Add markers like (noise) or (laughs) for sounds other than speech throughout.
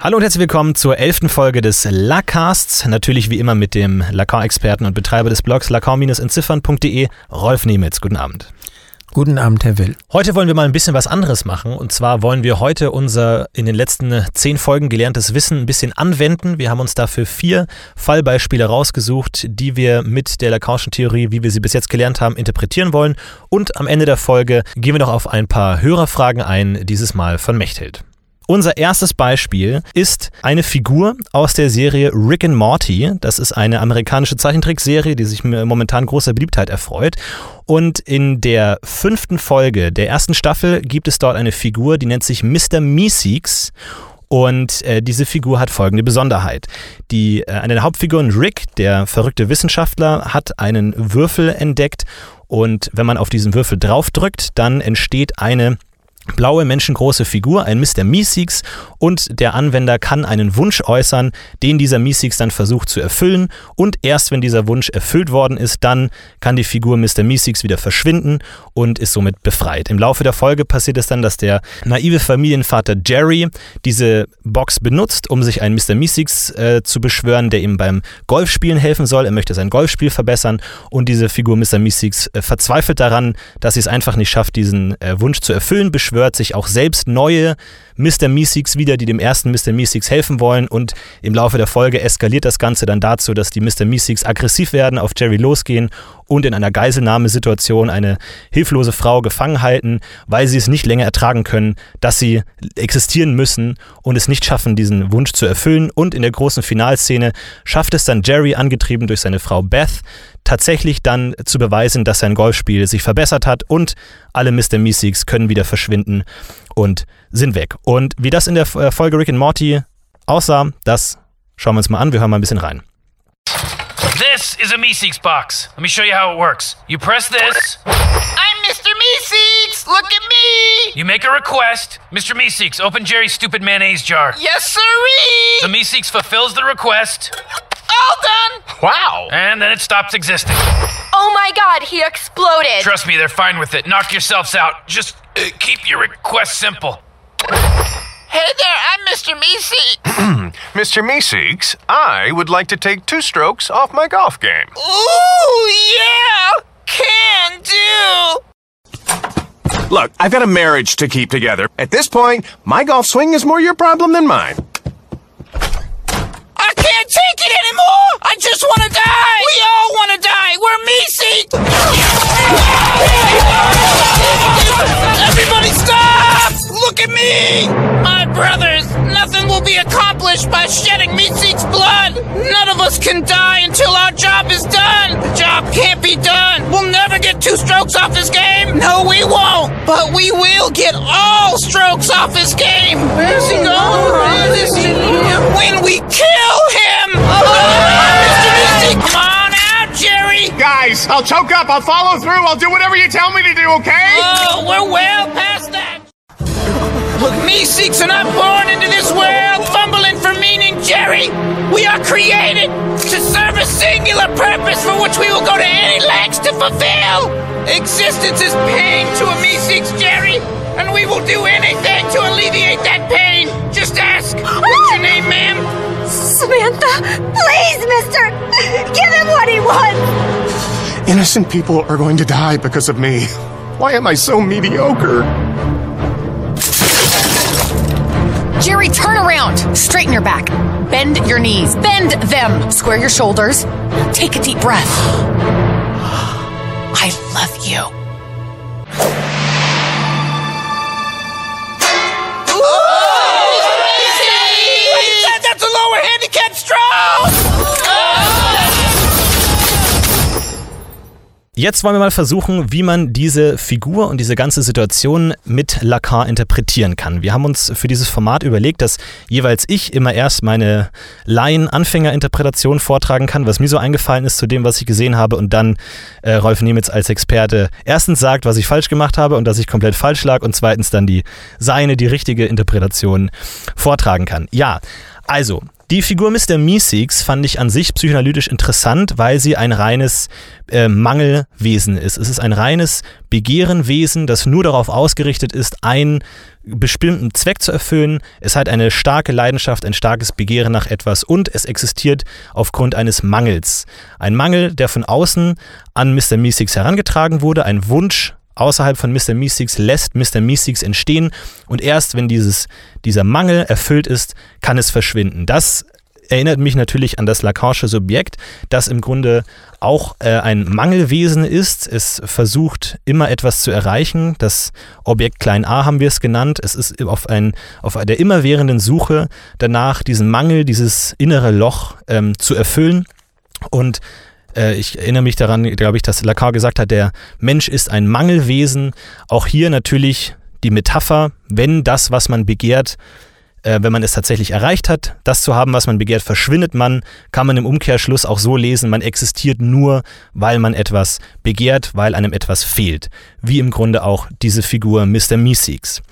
Hallo und herzlich willkommen zur elften Folge des Lacasts. Natürlich wie immer mit dem Lacan-Experten und Betreiber des Blogs lacan-entziffern.de, Rolf Nemitz. Guten Abend. Guten Abend, Herr Will. Heute wollen wir mal ein bisschen was anderes machen. Und zwar wollen wir heute unser in den letzten zehn Folgen gelerntes Wissen ein bisschen anwenden. Wir haben uns dafür vier Fallbeispiele rausgesucht, die wir mit der Lacanischen Theorie, wie wir sie bis jetzt gelernt haben, interpretieren wollen. Und am Ende der Folge gehen wir noch auf ein paar Hörerfragen ein, dieses Mal von Mechthild. Unser erstes Beispiel ist eine Figur aus der Serie Rick and Morty. Das ist eine amerikanische Zeichentrickserie, die sich momentan großer Beliebtheit erfreut. Und in der fünften Folge der ersten Staffel gibt es dort eine Figur, die nennt sich Mr. Meeseeks. Und äh, diese Figur hat folgende Besonderheit. Die, äh, eine der Hauptfiguren, Rick, der verrückte Wissenschaftler, hat einen Würfel entdeckt und wenn man auf diesen Würfel draufdrückt, dann entsteht eine blaue menschengroße Figur, ein Mr. Meeseeks und der Anwender kann einen Wunsch äußern, den dieser Meeseeks dann versucht zu erfüllen und erst wenn dieser Wunsch erfüllt worden ist, dann kann die Figur Mr. Meeseeks wieder verschwinden und ist somit befreit. Im Laufe der Folge passiert es dann, dass der naive Familienvater Jerry diese Box benutzt, um sich einen Mr. Meeseeks äh, zu beschwören, der ihm beim Golfspielen helfen soll. Er möchte sein Golfspiel verbessern und diese Figur Mr. Meeseeks äh, verzweifelt daran, dass sie es einfach nicht schafft, diesen äh, Wunsch zu erfüllen, beschwört beschwört sich auch selbst neue Mr. Meeseeks wieder, die dem ersten Mr. Meeseeks helfen wollen und im Laufe der Folge eskaliert das Ganze dann dazu, dass die Mr. Meeseeks aggressiv werden, auf Jerry losgehen und in einer Geiselnahmesituation eine hilflose Frau gefangen halten, weil sie es nicht länger ertragen können, dass sie existieren müssen und es nicht schaffen, diesen Wunsch zu erfüllen. Und in der großen Finalszene schafft es dann Jerry, angetrieben durch seine Frau Beth, tatsächlich dann zu beweisen, dass sein Golfspiel sich verbessert hat und alle Mr. Meeseeks können wieder verschwinden und sind weg. Und wie das in der äh, Folge Rick and Morty aussah, das schauen wir uns mal an. Wir hören mal ein bisschen rein. This is a Meeseeks box. Let me show you how it works. You press this. I'm Mr. Meeseeks! Look at me! You make a request. Mr. Meeseeks, open Jerry's stupid mayonnaise jar. Yes, sirree! The Meeseeks fulfills the request. All done! Wow! And then it stops existing. Oh my god, he exploded! Trust me, they're fine with it. Knock yourselves out. Just uh, keep your request simple. Hey there, I'm Mr. Meeseeks. (clears throat) Mr. Meeseeks, I would like to take two strokes off my golf game. Ooh, yeah! Can do! Look, I've got a marriage to keep together. At this point, my golf swing is more your problem than mine. I can't take it anymore! I just want to die! We all want to die! We're Meeseeks! (laughs) Everybody stop! Look at me! My brothers, nothing will be accomplished by shedding Meeseeks' blood! None of us can die until our job is done! The job can't be done! We'll never get two strokes off this game! No, we won't! But we will get all strokes off this game! Where's he oh, going? Where is he? When we kill him! Oh, Mr. Meeseeks, come on out, Jerry! Guys, I'll choke up, I'll follow through, I'll do whatever you tell me to do, okay? Oh, we're well past that! Look, me Meeseeks are not born into this world fumbling for meaning, Jerry! We are created to serve a singular purpose for which we will go to any lengths to fulfill! Existence is pain to a Meeseeks, Jerry, and we will do anything to alleviate that pain! Just ask! What's your name, ma'am? Samantha, please, mister! Give him what he wants! Innocent people are going to die because of me. Why am I so mediocre? Jerry, turn around. Straighten your back. Bend your knees. Bend them. Square your shoulders. Take a deep breath. I love you. Jetzt wollen wir mal versuchen, wie man diese Figur und diese ganze Situation mit Lacan interpretieren kann. Wir haben uns für dieses Format überlegt, dass jeweils ich immer erst meine Laien-Anfänger-Interpretation vortragen kann, was mir so eingefallen ist zu dem, was ich gesehen habe, und dann äh, Rolf Nemitz als Experte erstens sagt, was ich falsch gemacht habe und dass ich komplett falsch lag, und zweitens dann die seine, die richtige Interpretation vortragen kann. Ja, also, Die Figur Mr. Meeseeks fand ich an sich psychoanalytisch interessant, weil sie ein reines äh, Mangelwesen ist. Es ist ein reines Begehrenwesen, das nur darauf ausgerichtet ist, einen bestimmten Zweck zu erfüllen. Es hat eine starke Leidenschaft, ein starkes Begehren nach etwas und es existiert aufgrund eines Mangels. Ein Mangel, der von außen an Mr. Meeseeks herangetragen wurde, ein Wunsch außerhalb von Mr. Meeseeks lässt Mr. Meeseeks entstehen und erst wenn dieses, dieser Mangel erfüllt ist, kann es verschwinden. Das erinnert mich natürlich an das Lacanische Subjekt, das im Grunde auch äh, ein Mangelwesen ist. Es versucht immer etwas zu erreichen. Das Objekt klein a haben wir es genannt. Es ist auf, ein, auf der immerwährenden Suche danach, diesen Mangel, dieses innere Loch ähm, zu erfüllen. Und ich erinnere mich daran, glaube ich, dass Lacan gesagt hat, der Mensch ist ein Mangelwesen. Auch hier natürlich die Metapher, wenn das, was man begehrt, äh, wenn man es tatsächlich erreicht hat, das zu haben, was man begehrt, verschwindet man, kann man im Umkehrschluss auch so lesen, man existiert nur, weil man etwas begehrt, weil einem etwas fehlt. Wie im Grunde auch diese Figur Mr. Meeseeks.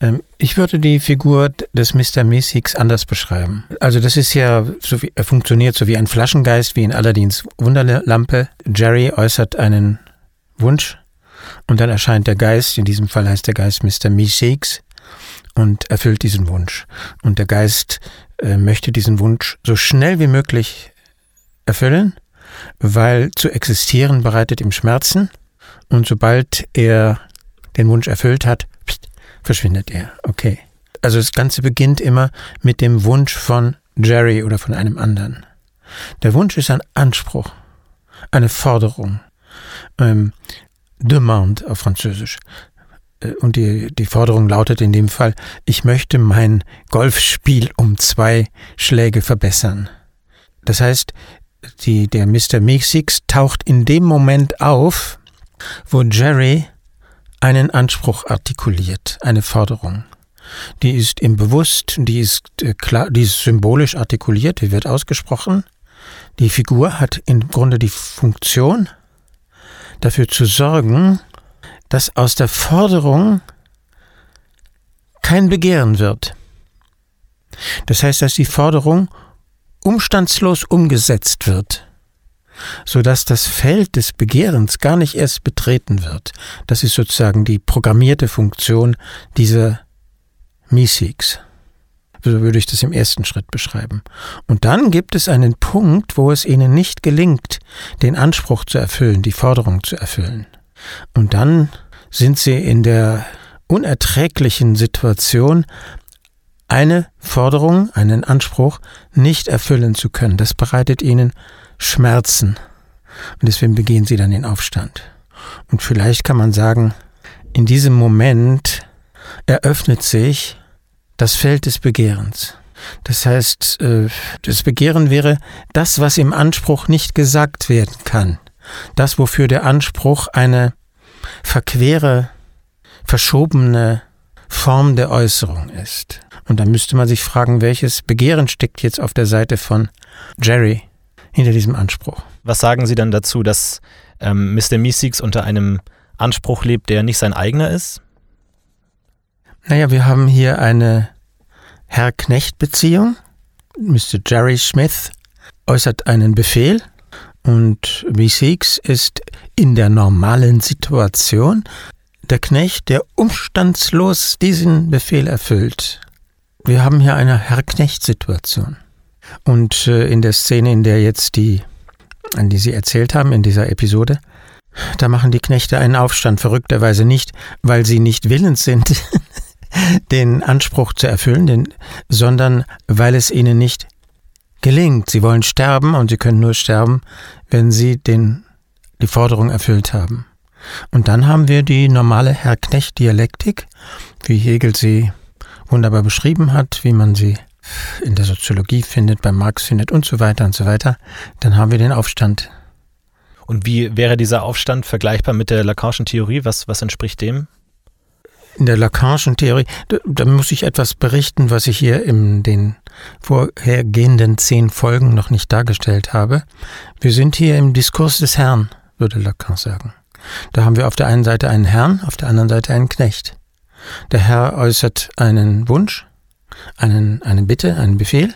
Ähm, ich würde die Figur des Mr. Meeseeks anders beschreiben. Also das ist ja, so wie, er funktioniert so wie ein Flaschengeist, wie in Aladdins Wunderlampe. Jerry äußert einen Wunsch und dann erscheint der Geist, in diesem Fall heißt der Geist Mr. Meeseeks und erfüllt diesen Wunsch. Und der Geist äh, möchte diesen Wunsch so schnell wie möglich erfüllen, weil zu existieren bereitet ihm Schmerzen und sobald er den Wunsch erfüllt hat, verschwindet er. Okay. Also das Ganze beginnt immer mit dem Wunsch von Jerry oder von einem anderen. Der Wunsch ist ein Anspruch, eine Forderung. Ähm, demande auf Französisch. Äh, und die, die Forderung lautet in dem Fall, ich möchte mein Golfspiel um zwei Schläge verbessern. Das heißt, die, der Mr. Meeseeks taucht in dem Moment auf, wo Jerry einen Anspruch artikuliert, eine Forderung. Die ist ihm bewusst, die ist äh, klar, die ist symbolisch artikuliert, die wird ausgesprochen. Die Figur hat im Grunde die Funktion, dafür zu sorgen, dass aus der Forderung kein Begehren wird. Das heißt, dass die Forderung umstandslos umgesetzt wird sodass das Feld des Begehrens gar nicht erst betreten wird. Das ist sozusagen die programmierte Funktion dieser Meeseeks. So würde ich das im ersten Schritt beschreiben. Und dann gibt es einen Punkt, wo es ihnen nicht gelingt, den Anspruch zu erfüllen, die Forderung zu erfüllen. Und dann sind sie in der unerträglichen Situation, eine Forderung, einen Anspruch nicht erfüllen zu können. Das bereitet ihnen Schmerzen. Und deswegen begehen sie dann den Aufstand. Und vielleicht kann man sagen, in diesem Moment eröffnet sich das Feld des Begehrens. Das heißt, äh, das Begehren wäre das, was im Anspruch nicht gesagt werden kann. Das, wofür der Anspruch eine verquere, verschobene Form der Äußerung ist. Und da müsste man sich fragen, welches Begehren steckt jetzt auf der Seite von Jerry hinter diesem Anspruch. Was sagen Sie dann dazu, dass ähm, Mr. Meeseeks unter einem Anspruch lebt, der nicht sein eigener ist? Naja, wir haben hier eine Herr-Knecht-Beziehung. Mr. Jerry Smith äußert einen Befehl und Meeseeks ist in der normalen Situation der Knecht, der umstandslos diesen Befehl erfüllt. Wir haben hier eine Herr-Knecht-Situation. Und äh, in der Szene, in der jetzt die, an die Sie erzählt haben, in dieser Episode, da machen die Knechte einen Aufstand, verrückterweise nicht, weil sie nicht willens sind, (laughs) den Anspruch zu erfüllen, den, sondern weil es ihnen nicht gelingt. Sie wollen sterben und sie können nur sterben, wenn sie den, die Forderung erfüllt haben. Und dann haben wir die normale Herr-Knecht-Dialektik, wie Hegel sie wunderbar beschrieben hat, wie man sie in der Soziologie findet, bei Marx findet und so weiter und so weiter, dann haben wir den Aufstand. Und wie wäre dieser Aufstand vergleichbar mit der Lacanischen Theorie? Was, was entspricht dem? In der Lacanischen Theorie, da, da muss ich etwas berichten, was ich hier in den vorhergehenden zehn Folgen noch nicht dargestellt habe. Wir sind hier im Diskurs des Herrn, würde Lacan sagen. Da haben wir auf der einen Seite einen Herrn, auf der anderen Seite einen Knecht. Der Herr äußert einen Wunsch, einen, eine Bitte, einen Befehl.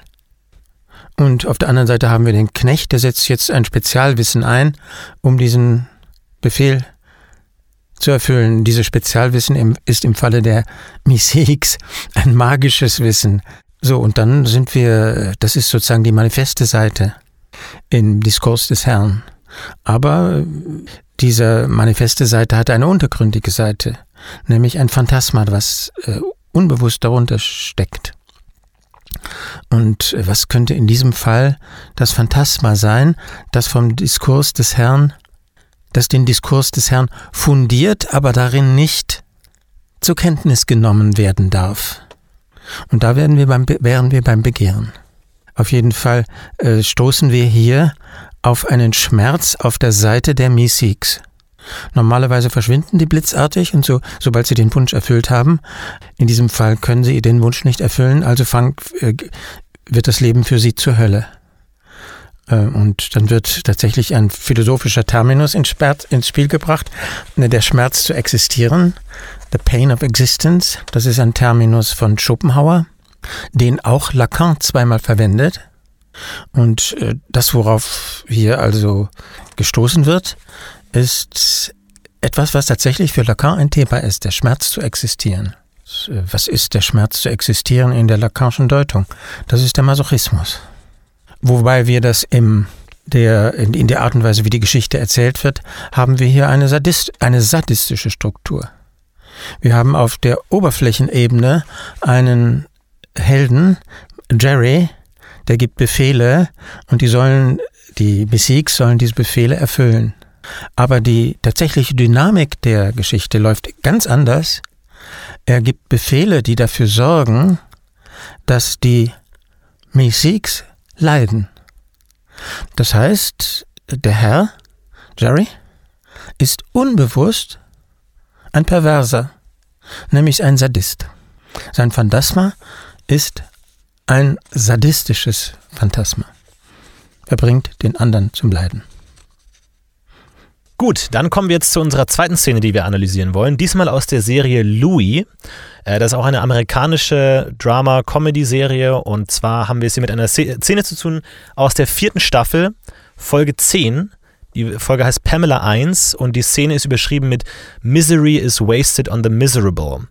Und auf der anderen Seite haben wir den Knecht, der setzt jetzt ein Spezialwissen ein, um diesen Befehl zu erfüllen. Dieses Spezialwissen ist im Falle der Misix ein magisches Wissen. So, und dann sind wir, das ist sozusagen die manifeste Seite im Diskurs des Herrn. Aber diese manifeste Seite hat eine untergründige Seite, nämlich ein Phantasma, was äh, unbewusst darunter steckt. Und was könnte in diesem Fall das Phantasma sein, das vom Diskurs des Herrn, das den Diskurs des Herrn fundiert, aber darin nicht zur Kenntnis genommen werden darf? Und da werden wir beim, wären wir beim Begehren. Auf jeden Fall äh, stoßen wir hier auf einen Schmerz auf der Seite der Misiks. Normalerweise verschwinden die blitzartig und so, sobald sie den Wunsch erfüllt haben. In diesem Fall können sie den Wunsch nicht erfüllen, also fang, äh, wird das Leben für sie zur Hölle. Äh, und dann wird tatsächlich ein philosophischer Terminus ins, Spiel gebracht, ne, der Schmerz zu existieren, the pain of existence. Das ist ein Terminus von Schopenhauer, den auch Lacan zweimal verwendet. Und äh, das, worauf hier also gestoßen wird, ist etwas, was tatsächlich für Lacan ein Thema ist, der Schmerz zu existieren. Äh, was ist der Schmerz zu existieren in der Lacanischen Deutung? Das ist der Masochismus. Wobei wir das im der, in, in der Art und Weise, wie die Geschichte erzählt wird, haben wir hier eine, Sadist, eine sadistische Struktur. Wir haben auf der Oberflächenebene einen Helden, Jerry, der gibt Befehle und die sollen, die Messiks sollen diese Befehle erfüllen. Aber die tatsächliche Dynamik der Geschichte läuft ganz anders. Er gibt Befehle, die dafür sorgen, dass die Messiks leiden. Das heißt, der Herr, Jerry, ist unbewusst ein Perverser, nämlich ein Sadist. Sein Phantasma ist ein sadistisches Phantasma. Er bringt den anderen zum Leiden. Gut, dann kommen wir jetzt zu unserer zweiten Szene, die wir analysieren wollen. Diesmal aus der Serie Louis. Äh, das ist auch eine amerikanische Drama-Comedy-Serie. Und zwar haben wir es hier mit einer Szene zu tun aus der vierten Staffel, Folge 10. Die Folge heißt Pamela 1 und die Szene ist überschrieben mit Misery is wasted on the miserable.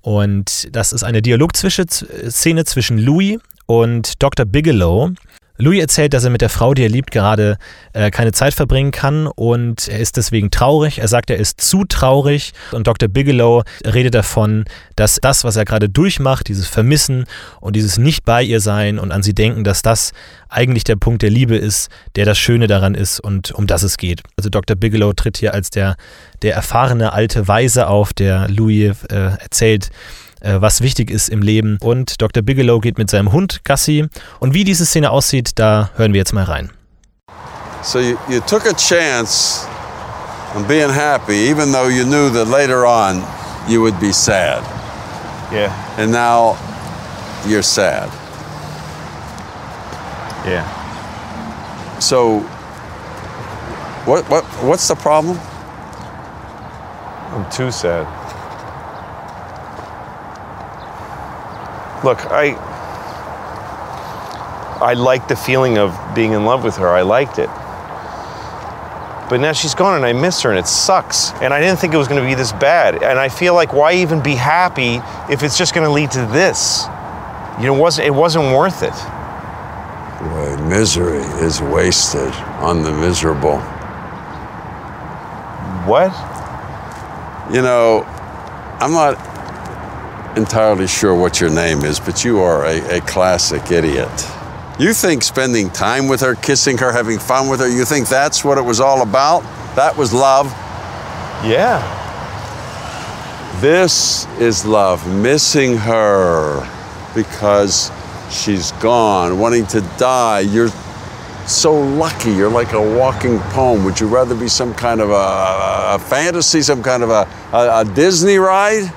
Und das ist eine Dialogszene zwischen Louis und Dr. Bigelow. Louis erzählt, dass er mit der Frau, die er liebt, gerade äh, keine Zeit verbringen kann und er ist deswegen traurig. Er sagt, er ist zu traurig und Dr. Bigelow redet davon, dass das, was er gerade durchmacht, dieses Vermissen und dieses Nicht bei ihr sein und an sie denken, dass das eigentlich der Punkt der Liebe ist, der das Schöne daran ist und um das es geht. Also Dr. Bigelow tritt hier als der, der erfahrene alte Weise auf, der Louis äh, erzählt, äh, was wichtig ist im Leben. Und Dr. Bigelow geht mit seinem Hund Gassi. Und wie diese Szene aussieht, da hören wir jetzt mal rein. So you, you took a chance on being happy, even though you knew that later on you would be sad. Yeah. And now you're sad. Yeah. So, what, what, what's the problem? I'm too sad. Look, I I liked the feeling of being in love with her. I liked it. But now she's gone and I miss her and it sucks. And I didn't think it was going to be this bad. And I feel like why even be happy if it's just going to lead to this? You know, it wasn't, it wasn't worth it. Boy, misery is wasted on the miserable. What? You know, I'm not entirely sure what your name is, but you are a, a classic idiot. You think spending time with her, kissing her, having fun with her, you think that's what it was all about? That was love? Yeah. This is love, missing her because she's gone, wanting to die. You're so lucky. You're like a walking poem. Would you rather be some kind of a, a fantasy, some kind of a, a, a Disney ride?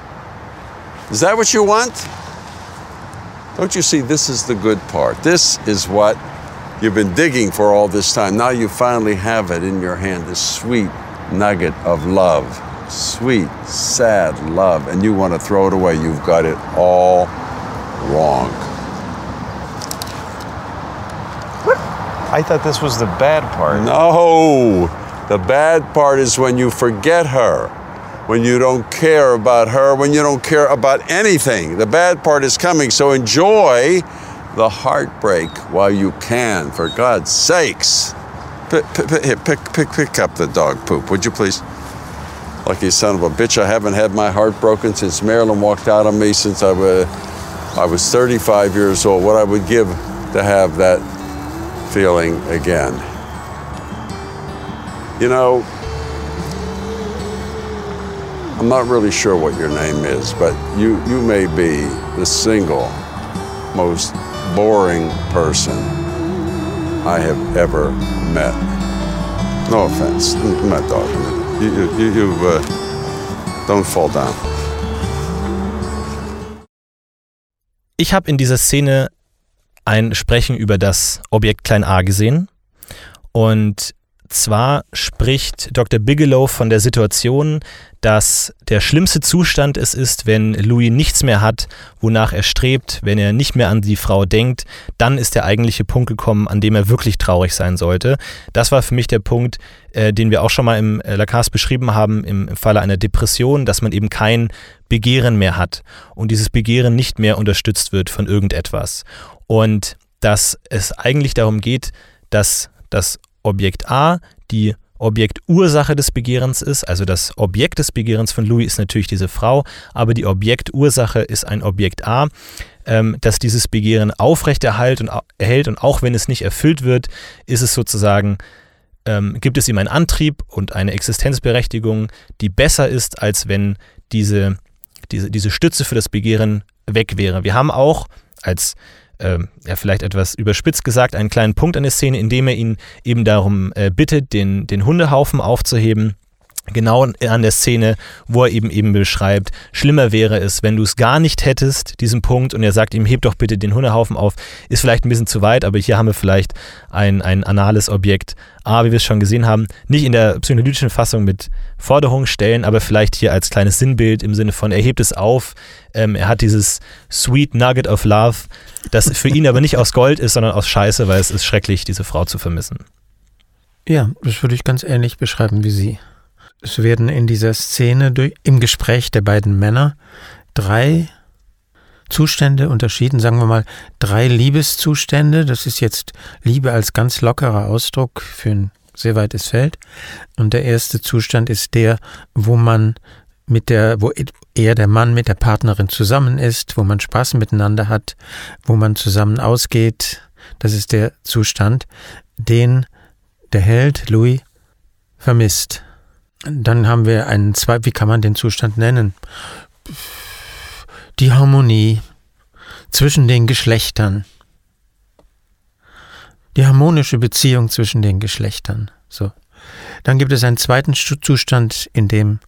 Is that what you want? Don't you see, this is the good part. This is what you've been digging for all this time. Now you finally have it in your hand, this sweet nugget of love. Sweet, sad love. And you want to throw it away. You've got it all wrong. I thought this was the bad part. No, the bad part is when you forget her, when you don't care about her, when you don't care about anything. The bad part is coming, so enjoy the heartbreak while you can, for God's sakes. Pick, pick, pick, pick, up the dog poop, would you please? Lucky son of a bitch, I haven't had my heart broken since Marilyn walked out on me since I was, I was 35 years old. What I would give to have that feeling again. You know, I'm not really sure what your name is, but you, you may be the single most boring person I have ever met. No offense, I'm not talking. You, you, you uh, don't fall down. Ich habe in dieser Szene ein Sprechen über das Objekt Klein a gesehen. Und zwar spricht Dr. Bigelow von der Situation, dass der schlimmste Zustand es ist, wenn Louis nichts mehr hat, wonach er strebt, wenn er nicht mehr an die Frau denkt, dann ist der eigentliche Punkt gekommen, an dem er wirklich traurig sein sollte. Das war für mich der Punkt, äh, den wir auch schon mal im äh, Lacan beschrieben haben, im, im Falle einer Depression, dass man eben kein Begehren mehr hat und dieses Begehren nicht mehr unterstützt wird von irgendetwas. Und dass es eigentlich darum geht, dass das Objekt A die Objektursache des Begehrens ist. Also das Objekt des Begehrens von Louis ist natürlich diese Frau, aber die Objektursache ist ein Objekt A, ähm, das dieses Begehren aufrechterhält und, erhält und auch wenn es nicht erfüllt wird, ist es sozusagen, ähm, gibt es ihm einen Antrieb und eine Existenzberechtigung, die besser ist, als wenn diese, diese, diese Stütze für das Begehren weg wäre. Wir haben auch als äh, ja, vielleicht etwas überspitzt gesagt, einen kleinen Punkt an der Szene, in dem er ihn eben darum äh, bittet, den, den Hundehaufen aufzuheben genau an der Szene, wo er eben eben beschreibt, schlimmer wäre es, wenn du es gar nicht hättest, diesen Punkt, und er sagt ihm, heb doch bitte den Hundehaufen auf, ist vielleicht ein bisschen zu weit, aber hier haben wir vielleicht ein, ein anales Objekt, A, wie wir es schon gesehen haben, nicht in der psychoanalytischen Fassung mit Forderungen stellen, aber vielleicht hier als kleines Sinnbild im Sinne von, er hebt es auf, ähm, er hat dieses Sweet Nugget of Love, das für ihn aber nicht aus Gold ist, sondern aus Scheiße, weil es ist schrecklich, diese Frau zu vermissen. Ja, das würde ich ganz ähnlich beschreiben wie Sie. Es werden in dieser Szene durch, im Gespräch der beiden Männer drei Zustände unterschieden, sagen wir mal drei Liebeszustände. Das ist jetzt Liebe als ganz lockerer Ausdruck für ein sehr weites Feld. Und der erste Zustand ist der, wo man mit der, wo er der Mann mit der Partnerin zusammen ist, wo man Spaß miteinander hat, wo man zusammen ausgeht. Das ist der Zustand, den der Held Louis vermisst. Dann haben wir einen zwei, wie kann man den Zustand nennen? Die Harmonie zwischen den Geschlechtern. Die harmonische Beziehung zwischen den Geschlechtern. So. Dann gibt es einen zweiten Zustand, in dem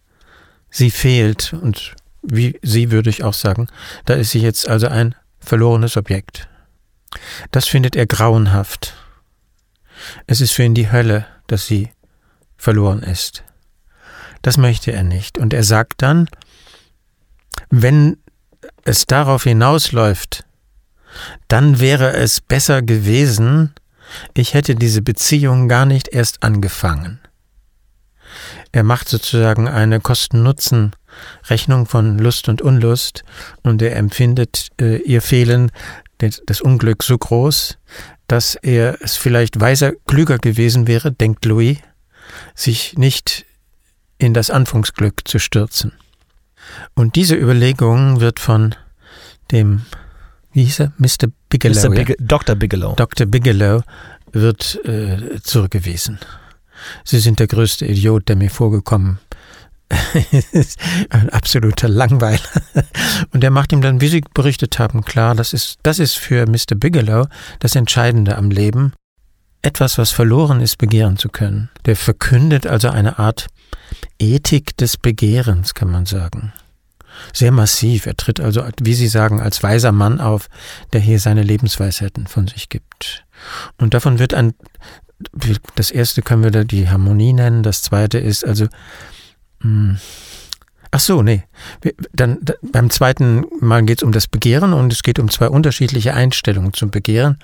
sie fehlt und wie sie würde ich auch sagen, da ist sie jetzt also ein verlorenes Objekt. Das findet er grauenhaft. Es ist für ihn die Hölle, dass sie verloren ist. Das möchte er nicht. Und er sagt dann, wenn es darauf hinausläuft, dann wäre es besser gewesen, ich hätte diese Beziehung gar nicht erst angefangen. Er macht sozusagen eine Kosten-Nutzen-Rechnung von Lust und Unlust und er empfindet äh, ihr Fehlen, das Unglück so groß, dass er es vielleicht weiser, klüger gewesen wäre, denkt Louis, sich nicht in das Anfangsglück zu stürzen. Und diese Überlegung wird von dem, wie hieß er, Mr. Bigelow. Mr. Big ja. Dr. Bigelow. Dr. Bigelow wird äh, zurückgewiesen. Sie sind der größte Idiot, der mir vorgekommen (laughs) ein absoluter Langweiler. Und er macht ihm dann, wie Sie berichtet haben, klar, das ist, das ist für Mr. Bigelow das Entscheidende am Leben, etwas, was verloren ist, begehren zu können. Der verkündet also eine Art Ethik des Begehrens, kann man sagen. Sehr massiv. Er tritt also, wie Sie sagen, als weiser Mann auf, der hier seine Lebensweisheiten von sich gibt. Und davon wird ein, das erste können wir da die Harmonie nennen, das zweite ist also mh, hm, Ach so, nee. Dann, dann beim zweiten Mal geht es um das Begehren und es geht um zwei unterschiedliche Einstellungen zum Begehren.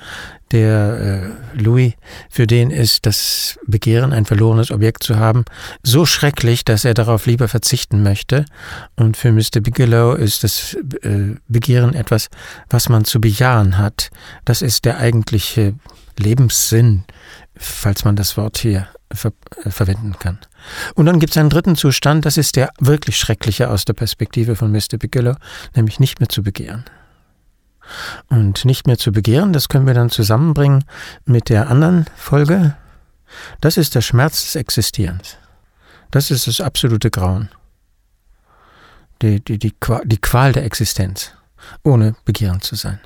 Der äh, Louis, für den ist das Begehren, ein verlorenes Objekt zu haben, so schrecklich, dass er darauf lieber verzichten möchte. Und für Mr. Bigelow ist das äh, Begehren etwas, was man zu bejahen hat. Das ist der eigentliche Lebenssinn, falls man das Wort hier ver äh, verwenden kann. Und dann gibt es einen dritten Zustand, das ist der wirklich schreckliche aus der Perspektive von Mr. Bigelow, nämlich nicht mehr zu begehren. Und nicht mehr zu begehren, das können wir dann zusammenbringen mit der anderen Folge. Das ist der Schmerz des Existierens. Das ist das absolute Grauen. Die, die, die, die Qual der Existenz, ohne begehren zu sein.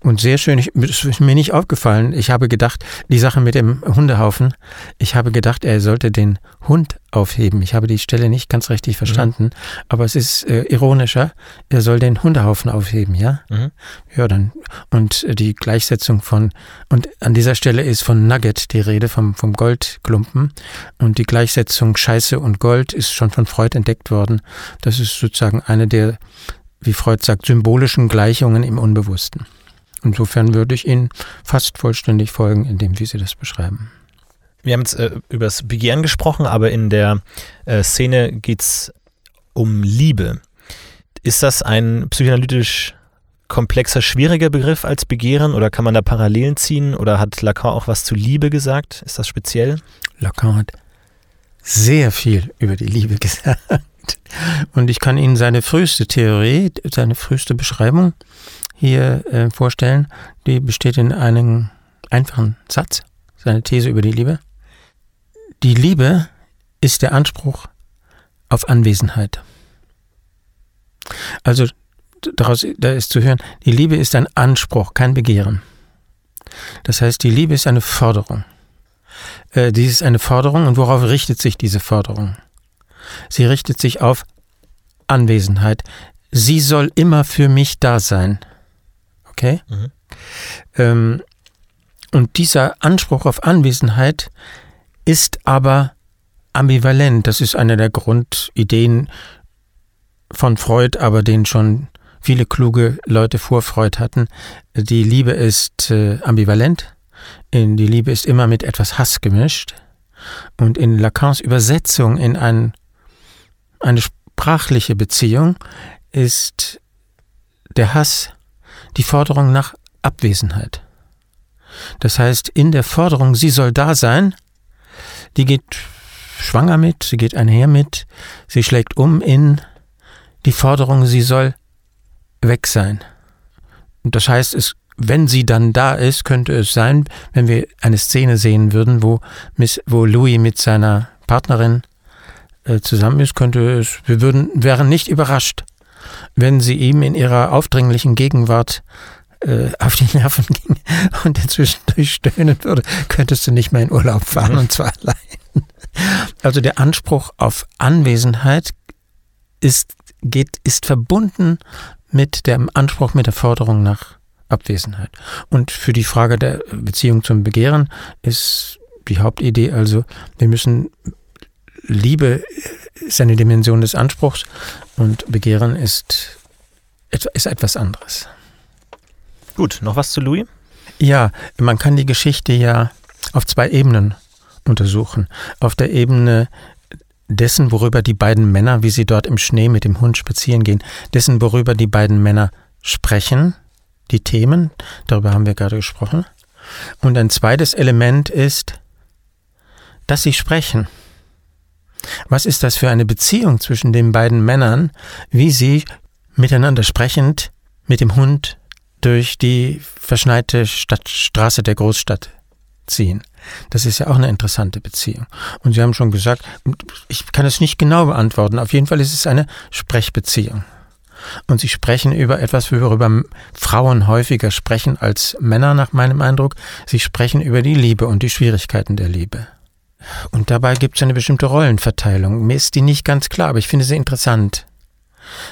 Und sehr schön, ich, ist mir nicht aufgefallen. Ich habe gedacht, die Sache mit dem Hundehaufen, ich habe gedacht, er sollte den Hund aufheben. Ich habe die Stelle nicht ganz richtig verstanden, mhm. aber es ist äh, ironischer, er soll den Hundehaufen aufheben, ja? Mhm. Ja, dann, und die Gleichsetzung von, und an dieser Stelle ist von Nugget die Rede, vom, vom Goldklumpen. Und die Gleichsetzung Scheiße und Gold ist schon von Freud entdeckt worden. Das ist sozusagen eine der, wie Freud sagt, symbolischen Gleichungen im Unbewussten. Insofern würde ich Ihnen fast vollständig folgen, indem wie Sie das beschreiben. Wir haben jetzt äh, über das Begehren gesprochen, aber in der äh, Szene geht es um Liebe. Ist das ein psychoanalytisch komplexer, schwieriger Begriff als Begehren oder kann man da Parallelen ziehen oder hat Lacan auch was zu Liebe gesagt? Ist das speziell? Lacan hat sehr viel über die Liebe (laughs) gesagt. Und ich kann Ihnen seine früheste Theorie, seine früheste Beschreibung hier äh, vorstellen. Die besteht in einem einfachen Satz, seine These über die Liebe. Die Liebe ist der Anspruch auf Anwesenheit. Also daraus da ist zu hören, die Liebe ist ein Anspruch, kein Begehren. Das heißt, die Liebe ist eine Forderung. Äh, dies ist eine Forderung und worauf richtet sich diese Forderung? Sie richtet sich auf Anwesenheit. Sie soll immer für mich da sein. Okay? Mhm. Ähm, und dieser Anspruch auf Anwesenheit ist aber ambivalent. Das ist eine der Grundideen von Freud, aber den schon viele kluge Leute vor Freud hatten. Die Liebe ist äh, ambivalent. Die Liebe ist immer mit etwas Hass gemischt. Und in Lacans Übersetzung in ein, eine sprachliche Beziehung ist der Hass die Forderung nach Abwesenheit. Das heißt, in der Forderung, sie soll da sein, die geht schwanger mit, sie geht einher mit, sie schlägt um in die Forderung, sie soll weg sein. Und das heißt, es, wenn sie dann da ist, könnte es sein, wenn wir eine Szene sehen würden, wo, Miss, wo Louis mit seiner Partnerin äh, zusammen ist, könnte es, wir würden, wären nicht überrascht, wenn sie ihm in ihrer aufdringlichen Gegenwart äh, auf die Nerven (laughs) ging und inzwischen durchstöhnen würde, könntest du nicht mehr in Urlaub fahren und zwar allein. Also der Anspruch auf Anwesenheit ist, geht, ist verbunden mit dem Anspruch, mit der Forderung nach Abwesenheit. Und für die Frage der Beziehung zum Begehren ist die Hauptidee also, wir müssen Liebe ist eine Dimension des Anspruchs und Begehren ist, ist etwas anderes. Gut, noch was zu Louis? Ja, man kann die Geschichte ja auf zwei Ebenen untersuchen. Auf der Ebene dessen, worüber die beiden Männer, wie sie dort im Schnee mit dem Hund spazieren gehen, dessen, worüber die beiden Männer sprechen, die Themen, darüber haben wir gerade gesprochen. Und ein zweites Element ist, dass sie sprechen. Was ist das für eine Beziehung zwischen den beiden Männern, wie sie miteinander sprechend mit dem Hund durch die verschneite Stadtstraße der Großstadt ziehen. Das ist ja auch eine interessante Beziehung. Und Sie haben schon gesagt, ich kann es nicht genau beantworten. Auf jeden Fall ist es eine Sprechbeziehung. Und Sie sprechen über etwas, worüber Frauen häufiger sprechen als Männer, nach meinem Eindruck. Sie sprechen über die Liebe und die Schwierigkeiten der Liebe. Und dabei gibt es eine bestimmte Rollenverteilung. Mir ist die nicht ganz klar, aber ich finde sie interessant.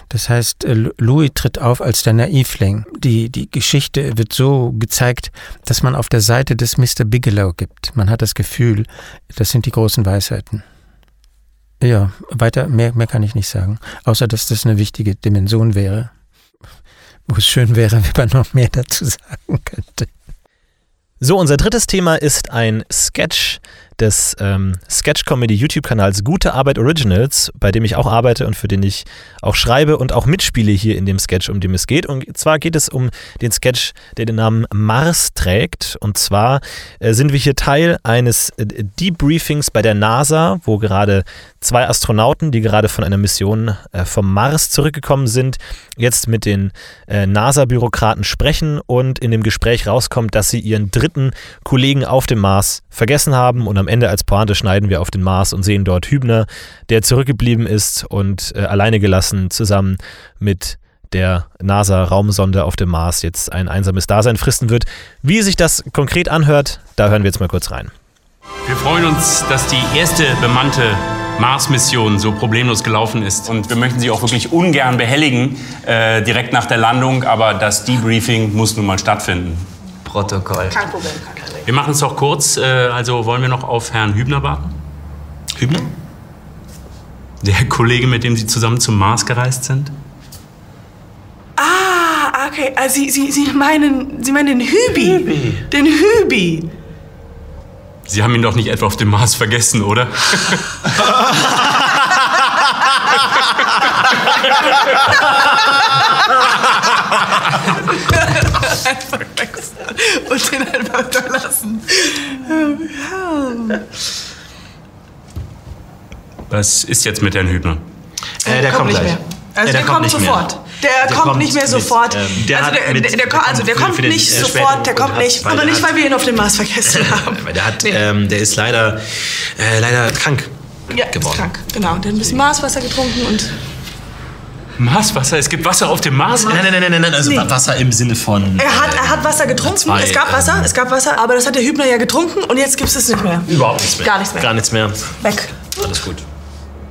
Das heißt, äh, Louis tritt auf als der Naivling. Die, die Geschichte wird so gezeigt, dass man auf der Seite des Mr. Bigelow gibt. Man hat das Gefühl, das sind die großen Weisheiten. Ja, weiter, mehr, mehr kann ich nicht sagen. Außer, dass das eine wichtige Dimension wäre. Wo es schön wäre, (laughs) wenn man noch mehr dazu sagen könnte. So, unser drittes Thema ist ein Sketch des ähm, Sketch-Comedy-YouTube-Kanals Gute Arbeit Originals, bei dem ich auch arbeite und für den ich auch schreibe und auch mitspiele hier in dem Sketch, um den es geht. Und zwar geht es um den Sketch, der den Namen Mars trägt. Und zwar äh, sind wir hier Teil eines äh, Debriefings bei der NASA, wo gerade zwei Astronauten, die gerade von einer Mission äh, vom Mars zurückgekommen sind, jetzt mit den äh, NASA-Bürokraten sprechen und in dem Gespräch rauskommt, dass sie ihren dritten Kollegen auf dem Mars vergessen haben und am Ende als Pointe schneiden wir auf den Mars und sehen dort Hübner, der zurückgeblieben ist und äh, alleine gelassen zusammen mit der NASA-Raumsonde auf dem Mars jetzt ein einsames Dasein fristen wird. Wie sich das konkret anhört, da hören wir jetzt mal kurz rein. Wir freuen uns, dass die erste bemannte Mars-Mission so problemlos gelaufen ist. Und wir möchten Sie auch wirklich ungern behelligen, äh, direkt nach der Landung, aber das Debriefing muss nun mal stattfinden. Protokoll. Kein Problem. Wir machen es auch kurz. Äh, also wollen wir noch auf Herrn Hübner warten? Hübner? Der Kollege, mit dem Sie zusammen zum Mars gereist sind? Ah, okay. Also Sie, Sie, Sie, meinen, Sie meinen den Hübi? Hübi. Den Hübi. Sie haben ihn doch nicht etwa auf dem Mars vergessen, oder? (laughs) (laughs) einfach wechseln und den einfach da lassen. Ja. Was ist jetzt mit Herrn Hübner? Äh, der kommt nicht gleich. mehr. Also Äh, der, kommt nicht mehr. sofort. Der, Der kommt, kommt nicht mehr mit, sofort. ähm, der also hat der, mit- der, der, der also der kommt kommt nicht äh, sofort, der kommt nicht. weil Aber der nicht, weil wir ihn auf dem Mars vergessen haben. Weil der hat, Nee. ähm, der ist leider, äh, leider krank ja, ist geworden. krank. Genau, der hat ein bisschen Marswasser getrunken und Marswasser? Es gibt Wasser auf dem Mars? Nein, nein, nein, nein, nein, also Nee. Wasser im Sinne von. er hat, äh, er hat Wasser getrunken. zwei, es gab Wasser, ähm, es gab Wasser, aber das hat der Hübner ja getrunken und jetzt gibt es es nicht mehr. Überhaupt nichts mehr. Gar nichts mehr. Gar nichts mehr. Weg. Alles gut.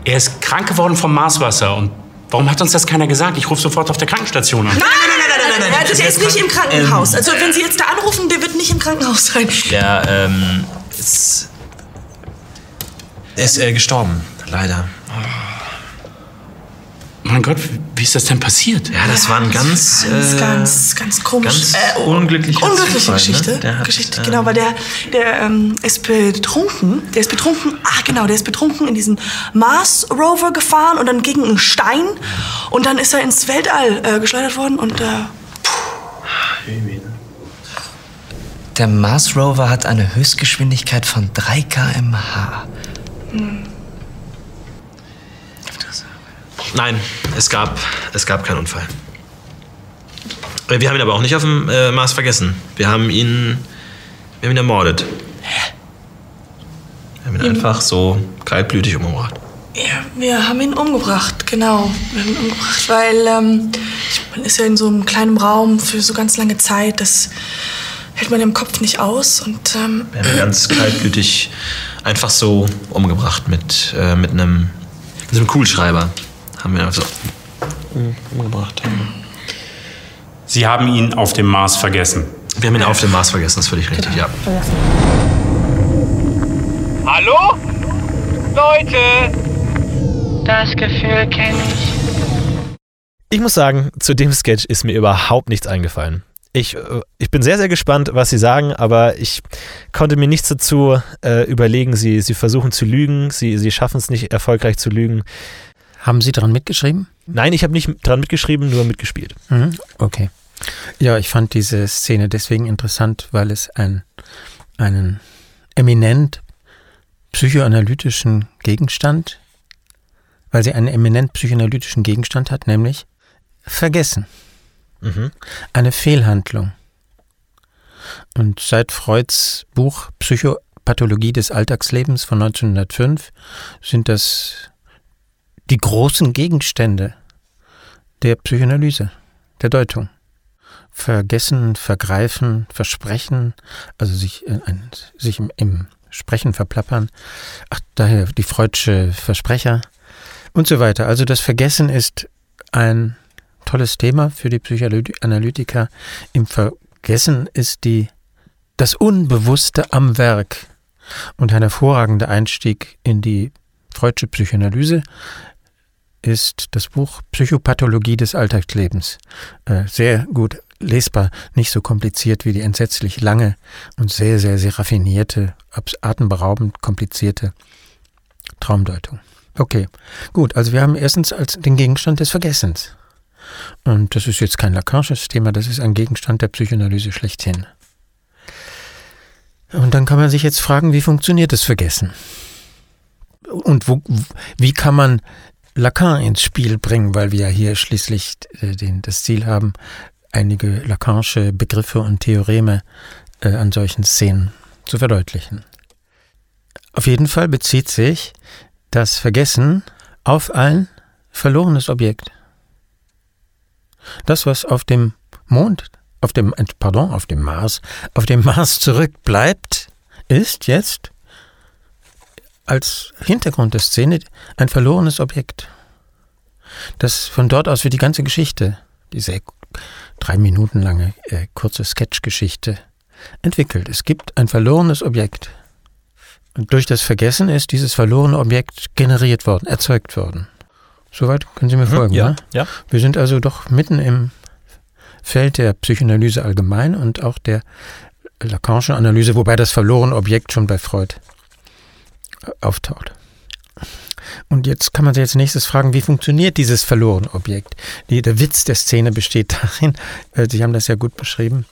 Er ist krank geworden vom Marswasser. Und warum hat uns das keiner gesagt? Ich rufe sofort auf der Krankenstation an. Nein, nein, nein, nein, nein, nein, Der ist ist nicht im krank. Krankenhaus. Ähm, Also wenn Sie jetzt da anrufen, der wird nicht im Krankenhaus sein. Der ähm, ist. Er ist äh, gestorben, leider. Mein Gott, wie ist das denn passiert? Ja, das war ein ganz. Ganz, äh, ganz, ganz komisch. ganz äh, unglücklicher unglückliche Zufall, ne? Geschichte. Der hat, Geschichte, äh, genau, weil der, der ähm, ist betrunken. Der ist betrunken. Ah, genau, der ist betrunken in diesen Mars Rover gefahren und dann gegen einen Stein und dann ist er ins Weltall äh, geschleudert worden und äh, Der Mars Rover hat eine Höchstgeschwindigkeit von 3 km/h. Nein, es gab, es gab keinen Unfall. Äh, Wir haben ihn aber auch nicht auf dem äh, Mars vergessen. Wir haben ihn, wir haben ihn ermordet. Wir haben ihn einfach so kaltblütig umgebracht. ja, wir haben ihn umgebracht, genau. Wir haben ihn umgebracht, weil ähm, man ist ja in so einem kleinen Raum für so ganz lange Zeit. Das hält man im Kopf nicht aus und ähm, Wir haben ihn ganz kaltblütig einfach so umgebracht mit, äh, mit einem, mit einem Kugelschreiber. Haben wir einfach so umgebracht. Sie haben ihn auf dem Mars vergessen. Wir haben ihn auf dem Mars vergessen, das ist völlig richtig, ja. Hallo? Leute! Das Gefühl kenne ich. Ich muss sagen, zu dem Sketch ist mir überhaupt nichts eingefallen. Ich, äh, ich bin sehr, sehr gespannt, was Sie sagen, aber ich konnte mir nichts dazu äh, überlegen. Sie, Sie versuchen zu lügen, Sie, Sie schaffen es nicht erfolgreich zu lügen. Haben Sie dran mitgeschrieben? Nein, ich habe nicht dran mitgeschrieben, nur mitgespielt. Mhm, okay. Ja, ich fand diese Szene deswegen interessant, weil es ein, einen eminent psychoanalytischen Gegenstand, weil sie einen eminent psychoanalytischen Gegenstand hat, nämlich Vergessen. Mhm. Eine Fehlhandlung. Und seit Freuds Buch Psychopathologie des Alltagslebens von 1905 sind das die großen Gegenstände der Psychoanalyse, der Deutung. Vergessen, vergreifen, versprechen, also sich, äh, sich im, im Sprechen verplappern, ach, daher die Freudsche Versprecher und so weiter. Also das Vergessen ist ein tolles Thema für die Psychoanalytiker. Im Vergessen ist die, das Unbewusste am Werk und ein hervorragender Einstieg in die Freudsche Psychoanalyse ist das Buch Psychopathologie des Alltagslebens. Äh, sehr gut lesbar, nicht so kompliziert wie die entsetzlich lange und sehr, sehr, sehr raffinierte, atemberaubend komplizierte Traumdeutung. Okay, gut, also wir haben erstens als den Gegenstand des Vergessens. Und das ist jetzt kein Lacanisches Thema, das ist ein Gegenstand der Psychoanalyse schlechthin. Und dann kann man sich jetzt fragen, wie funktioniert das Vergessen? Und wo, wie kann man Lacan ins Spiel bringen, weil wir ja hier schließlich äh, den, das Ziel haben, einige Lacanische Begriffe und Theoreme äh, an solchen Szenen zu verdeutlichen. Auf jeden Fall bezieht sich das Vergessen auf ein verlorenes Objekt. Das, was auf dem Mond, auf dem, pardon, auf dem Mars, auf dem Mars zurückbleibt, ist jetzt als Hintergrund der Szene ein verlorenes Objekt. Das von dort aus wird die ganze Geschichte, diese drei Minuten lange äh, kurze Sketchgeschichte entwickelt. Es gibt ein verlorenes Objekt. Und durch das Vergessen ist dieses verlorene Objekt generiert worden, erzeugt worden. Soweit können Sie mir mhm, folgen, ja, ne? ja. Wir sind also doch mitten im Feld der Psychoanalyse allgemein und auch der Lacanischen Analyse, wobei das verlorene Objekt schon bei Freud auftaucht. Und jetzt kann man sich als nächstes fragen, wie funktioniert dieses verlorene Objekt? Der Witz der Szene besteht (laughs) darin, äh, Sie haben das ja gut beschrieben,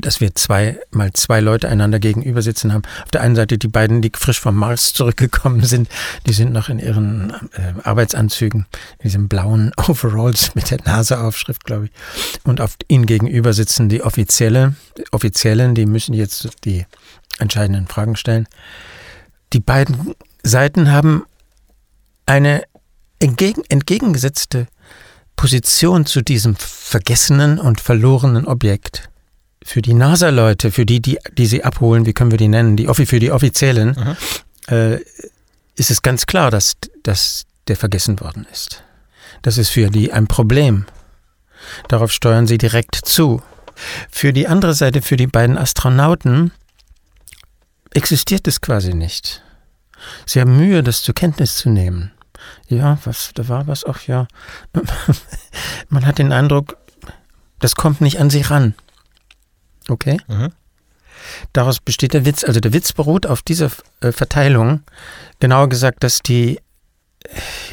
dass wir zwei, mal zwei Leute einander gegenüber sitzen haben. Auf der einen Seite die beiden, die frisch vom Mars zurückgekommen (laughs) sind, die sind noch in ihren äh, Arbeitsanzügen, in diesen blauen (laughs) Overalls mit der Naseaufschrift, glaube ich. Und auf ihnen gegenüber sitzen die Offizielle, Offiziellen, die müssen jetzt die entscheidenden Fragen stellen. Die beiden Seiten haben eine entgegen, entgegengesetzte Position zu diesem vergessenen und verlorenen Objekt. Für die NASA-Leute, für die, die, die sie abholen, wie können wir die nennen, die, für die Offiziellen, äh, ist es ganz klar, dass, dass der vergessen worden ist. Das ist für die ein Problem. Darauf steuern sie direkt zu. Für die andere Seite, für die beiden Astronauten, existiert es quasi nicht. Sie haben Mühe, das zur Kenntnis zu nehmen. Ja, was, da war was auch, ja. (laughs) Man hat den Eindruck, das kommt nicht an sie ran. Okay? Mhm. Daraus besteht der Witz. Also der Witz beruht auf dieser äh, Verteilung. Genauer gesagt, dass die,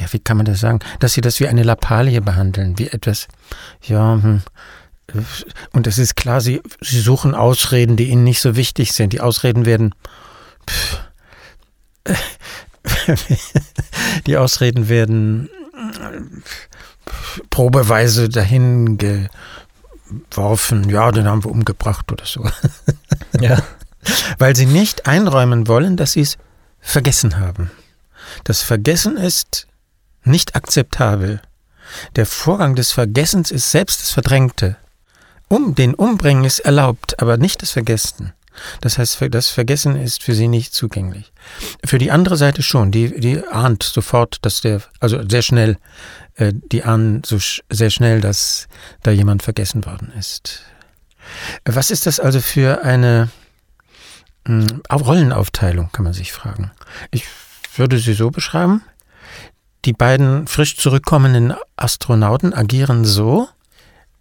ja, wie kann man das sagen, dass sie das wie eine Lappalie behandeln, wie etwas, ja, hm, und es ist klar, sie, sie suchen Ausreden, die ihnen nicht so wichtig sind. Die Ausreden werden, pff, (laughs) die Ausreden werden probeweise dahin geworfen, ja, den haben wir umgebracht oder so. Ja. (laughs) Weil sie nicht einräumen wollen, dass sie es vergessen haben. Das Vergessen ist nicht akzeptabel. Der Vorgang des Vergessens ist selbst das Verdrängte. Um den Umbringen ist erlaubt, aber nicht das Vergessen. Das heißt, das Vergessen ist für sie nicht zugänglich. Für die andere Seite schon. Die, die ahnt sofort, dass der, also sehr schnell, äh, die ahnen so sch sehr schnell, dass da jemand vergessen worden ist. Was ist das also für eine mh, hm, Rollenaufteilung, kann man sich fragen. Ich würde sie so beschreiben. Die beiden frisch zurückkommenden Astronauten agieren so,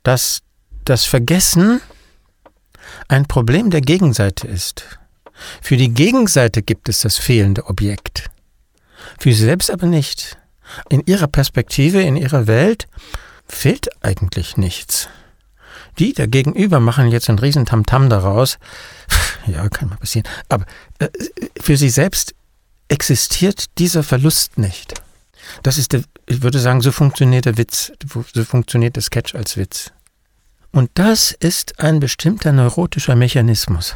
dass das Vergessen ein Problem der Gegenseite ist. Für die Gegenseite gibt es das fehlende Objekt. Für sie selbst aber nicht. In ihrer Perspektive, in ihrer Welt fehlt eigentlich nichts. Die da gegenüber machen jetzt ein Riesentamtam daraus. (laughs) Ja, kann mal passieren. Aber äh, für sie selbst existiert dieser Verlust nicht. Das ist der, ich würde sagen, so funktioniert der Witz, so funktioniert der Sketch als Witz. Und das ist ein bestimmter neurotischer Mechanismus.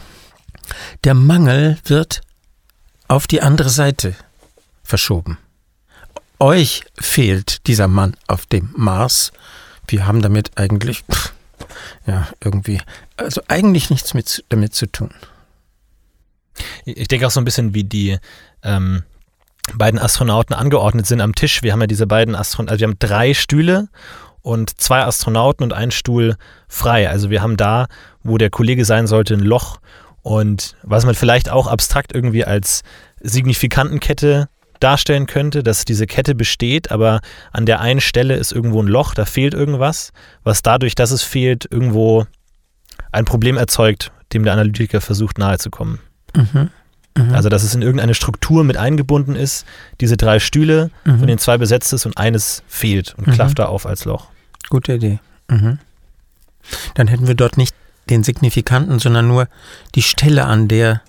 Der Mangel wird auf die andere Seite verschoben. Euch fehlt dieser Mann auf dem Mars. Wir haben damit eigentlich, pff, ja, irgendwie, also eigentlich nichts mit, damit zu tun. Ich denke auch so ein bisschen, wie die ähm, beiden Astronauten angeordnet sind am Tisch. Wir haben ja diese beiden Astronauten, also wir haben drei Stühle und zwei Astronauten und ein Stuhl frei. Also wir haben da, wo der Kollege sein sollte, ein Loch und was man vielleicht auch abstrakt irgendwie als Signifikantenkette darstellen könnte, dass diese Kette besteht, aber an der einen Stelle ist irgendwo ein Loch, da fehlt irgendwas, was dadurch, dass es fehlt, irgendwo ein Problem erzeugt, dem der Analytiker versucht nahezukommen. Mhm. Mhm. Also, dass es in irgendeine Struktur mit eingebunden ist, diese drei Stühle, Mhm. von denen zwei besetzt ist und eines fehlt und Mhm. klafft da auf als Loch. Gute Idee. Mhm. Dann hätten wir dort nicht den Signifikanten, sondern nur die Stelle, an der,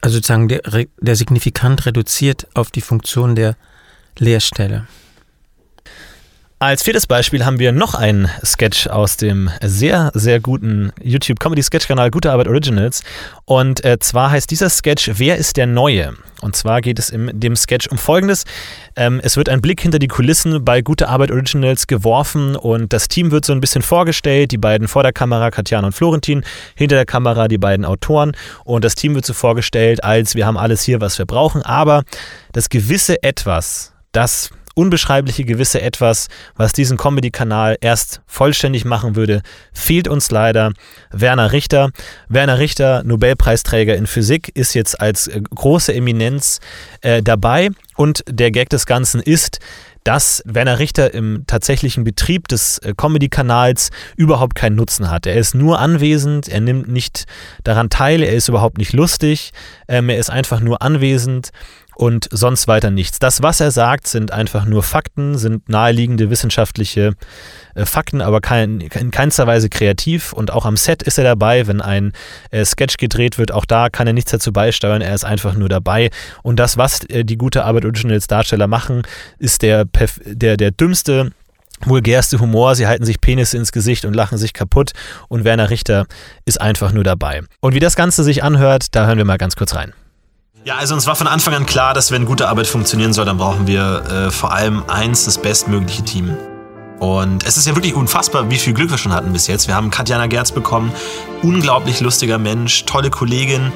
also sozusagen der, der Signifikant reduziert auf die Funktion der Leerstelle. Als viertes Beispiel haben wir noch einen Sketch aus dem sehr, sehr guten YouTube-Comedy-Sketch-Kanal Gute Arbeit Originals. Und äh, zwar heißt dieser Sketch Wer ist der Neue? Und zwar geht es in dem Sketch um Folgendes. Ähm, es wird ein Blick hinter die Kulissen bei Gute Arbeit Originals geworfen und das Team wird so ein bisschen vorgestellt. Die beiden vor der Kamera, Katjana und Florentin, hinter der Kamera die beiden Autoren. Und das Team wird so vorgestellt, als wir haben alles hier, was wir brauchen. Aber das gewisse Etwas, das unbeschreibliche gewisse Etwas, was diesen Comedy-Kanal erst vollständig machen würde, fehlt uns leider. Werner Richter. Werner Richter, Nobelpreisträger in Physik, ist jetzt als äh, große Eminenz äh, dabei und der Gag des Ganzen ist, dass Werner Richter im tatsächlichen Betrieb des äh, Comedy-Kanals überhaupt keinen Nutzen hat. Er ist nur anwesend, er nimmt nicht daran teil, er ist überhaupt nicht lustig, ähm, er ist einfach nur anwesend und sonst weiter nichts. Das, was er sagt, sind einfach nur Fakten, sind naheliegende wissenschaftliche äh, Fakten, aber kein, in keinster Weise kreativ. Und auch am Set ist er dabei, wenn ein äh, Sketch gedreht wird. Auch da kann er nichts dazu beisteuern, er ist einfach nur dabei. Und das, was äh, die gute Arbeit Originals Darsteller machen, ist der, der, der dümmste vulgärste Humor, sie halten sich Penisse ins Gesicht und lachen sich kaputt und Werner Richter ist einfach nur dabei. Und wie das Ganze sich anhört, da hören wir mal ganz kurz rein. Ja, also uns war von Anfang an klar, dass wenn gute Arbeit funktionieren soll, dann brauchen wir äh, vor allem eins, das bestmögliche Team. Und es ist ja wirklich unfassbar, wie viel Glück wir schon hatten bis jetzt. Wir haben Katjana Gerz bekommen, unglaublich lustiger Mensch, tolle Kollegin.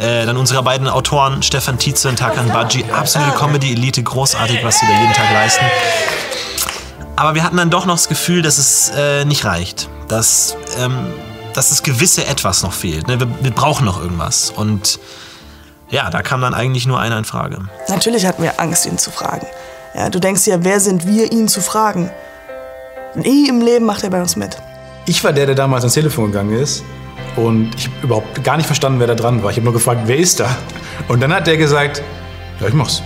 Äh, dann unsere beiden Autoren, Stefan Tietze und Tarkan Badji, absolute Comedy-Elite, großartig, was sie da jeden Tag leisten. Aber wir hatten dann doch noch das Gefühl, dass es äh, nicht reicht. Dass, ähm, dass das gewisse Etwas noch fehlt. Ne? Wir, wir brauchen noch irgendwas. Und ja, da kam dann eigentlich nur einer in Frage. Natürlich hatten wir Angst, ihn zu fragen. Ja, du denkst ja, wer sind wir, ihn zu fragen? Nie im Leben macht er bei uns mit. Ich war der, der damals ans Telefon gegangen ist. Und ich habe überhaupt gar nicht verstanden, wer da dran war. Ich habe nur gefragt, wer ist da? Und dann hat der gesagt, ja, ich mach's.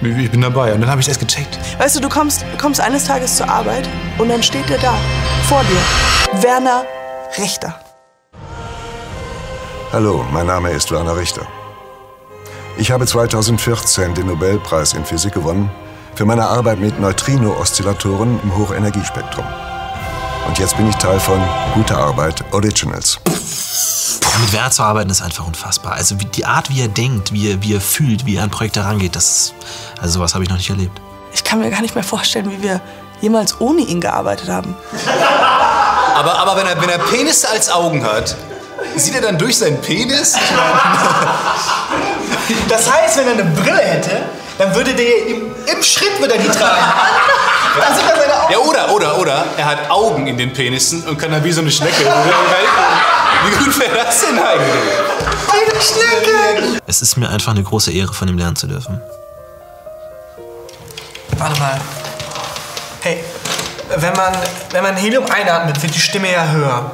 Ich bin dabei. Und dann habe ich erst gecheckt. Weißt du, du kommst, kommst eines Tages zur Arbeit und dann steht er da, vor dir. Werner Richter. Hallo, mein Name ist Werner Richter. Ich habe 2014 den Nobelpreis in Physik gewonnen für meine Arbeit mit Neutrino-Oszillatoren im Hochenergiespektrum. Und jetzt bin ich Teil von Gute Arbeit Originals. Mit Werner zu arbeiten ist einfach unfassbar. Also die Art, wie er denkt, wie er, wie er fühlt, wie er an Projekte rangeht, das ist, also sowas habe ich noch nicht erlebt. Ich kann mir gar nicht mehr vorstellen, wie wir jemals ohne ihn gearbeitet haben. Aber, aber wenn, er, wenn er Penis als Augen hat, sieht er dann durch seinen Penis? (laughs) Das heißt, wenn er eine Brille hätte, dann würde der im, im Schritt würde er die tragen. (laughs) Dann sind das seine Augen. ja, oder, oder, oder, er hat Augen in den Penissen und kann dann wie so eine Schnecke. (laughs) Wie gut wäre das denn eigentlich? Eine Schnecke! Es ist mir einfach eine große Ehre, von ihm lernen zu dürfen. Warte mal. Hey, wenn man, wenn man Helium einatmet, wird die Stimme ja höher.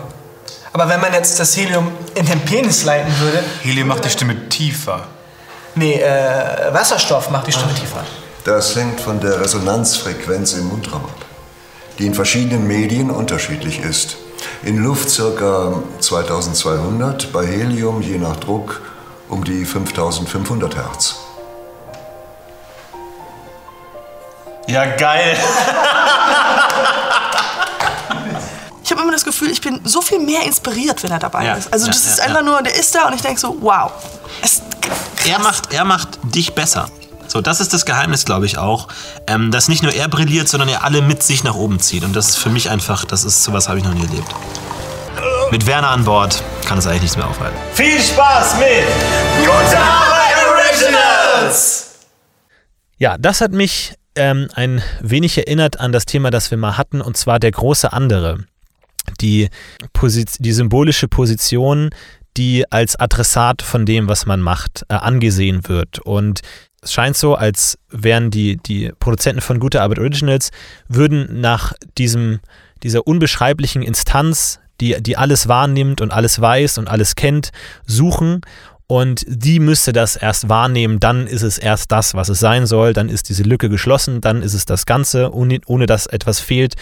Aber wenn man jetzt das Helium in den Penis leiten würde. Helium macht die Stimme tiefer. Nee, äh, Wasserstoff macht die Stimme tiefer. Das hängt von der Resonanzfrequenz im Mundraum ab, die in verschiedenen Medien unterschiedlich ist. In Luft ca. 2200, bei Helium je nach Druck um die 5500 Hertz. Ja, geil. (laughs) Ich habe immer das Gefühl, ich bin so viel mehr inspiriert, wenn er dabei Ja, ist. Also ja, das ist ja, einfach nur, der ist da und ich denke so, wow. Es, Er macht, er macht dich besser. So, das ist das Geheimnis, glaube ich auch, ähm, dass nicht nur er brilliert, sondern er alle mit sich nach oben zieht. Und das ist für mich einfach, das ist sowas habe ich noch nie erlebt. Mit Werner an Bord kann es eigentlich nichts mehr aufhalten. Viel Spaß mit Gute Arbeit Originals! Ja, das hat mich ähm, ein wenig erinnert an das Thema, das wir mal hatten, und zwar der große andere. Die, die symbolische Position, die als Adressat von dem, was man macht, äh, angesehen wird. Und es scheint so, als wären die, die Produzenten von Gute Arbeit Originals, würden nach diesem, dieser unbeschreiblichen Instanz, die, die alles wahrnimmt und alles weiß und alles kennt, suchen und die müsste das erst wahrnehmen, dann ist es erst das, was es sein soll, dann ist diese Lücke geschlossen, dann ist es das Ganze, ohne, ohne dass etwas fehlt.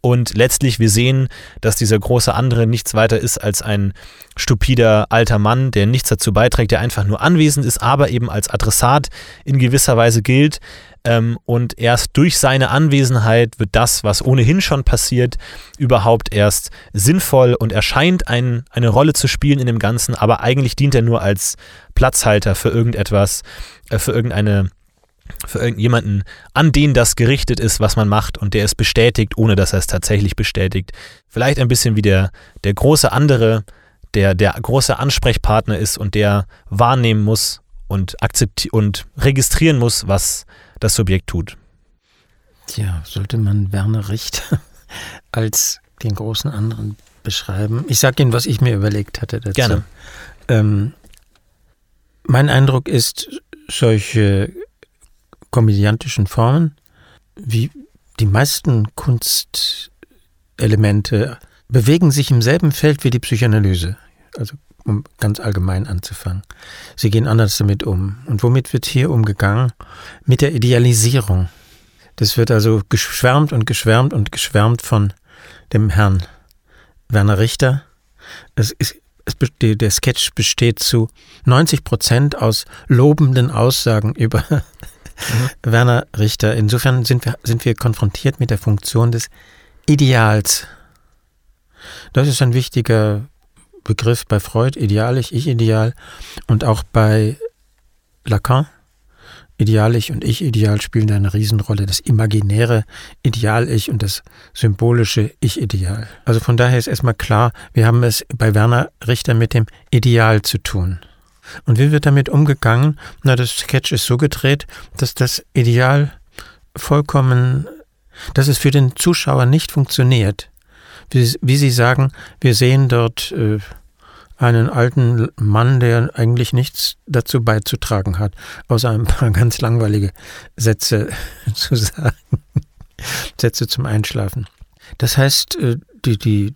Und letztlich, wir sehen, dass dieser große andere nichts weiter ist als ein stupider alter Mann, der nichts dazu beiträgt, der einfach nur anwesend ist, aber eben als Adressat in gewisser Weise gilt. Ähm, und erst durch seine Anwesenheit wird das, was ohnehin schon passiert, überhaupt erst sinnvoll und erscheint ein, eine Rolle zu spielen in dem Ganzen, aber eigentlich dient er nur als Platzhalter für irgendetwas, äh, für irgendeine für irgendjemanden, an den das gerichtet ist, was man macht und der es bestätigt, ohne dass er es tatsächlich bestätigt. Vielleicht ein bisschen wie der, der große andere, der der große Ansprechpartner ist und der wahrnehmen muss und und registrieren muss, was das Subjekt tut. Tja, sollte man Werner Richter (laughs) als den großen anderen beschreiben? Ich sage Ihnen, was ich mir überlegt hatte dazu. Gerne. Ähm, mein Eindruck ist, solche komödiantischen Formen, wie die meisten Kunstelemente, bewegen sich im selben Feld wie die Psychoanalyse. Also um ganz allgemein anzufangen. Sie gehen anders damit um. Und womit wird hier umgegangen? Mit der Idealisierung. Das wird also geschwärmt und geschwärmt und geschwärmt von dem Herrn Werner Richter. Es ist, es, der Sketch besteht zu 90 Prozent aus lobenden Aussagen (laughs) über mhm. Werner Richter. Insofern sind wir, sind wir konfrontiert mit der Funktion des Ideals. Das ist ein wichtiger Begriff bei Freud, idealisch, ich-ideal und auch bei Lacan. Ideal-Ich und Ich-Ideal spielen eine Riesenrolle. Das imaginäre Ideal-Ich und das symbolische Ich-Ideal. Also von daher ist erstmal klar, wir haben es bei Werner Richter mit dem Ideal zu tun. Und wie wird damit umgegangen? Na, das Sketch ist so gedreht, dass das Ideal vollkommen, dass es für den Zuschauer nicht funktioniert wie, wie Sie sagen, wir sehen dort äh, einen alten Mann, der eigentlich nichts dazu beizutragen hat, außer ein paar (laughs) ganz langweilige Sätze (laughs) zu sagen. Sätze zum Einschlafen. Das heißt, äh, die, die,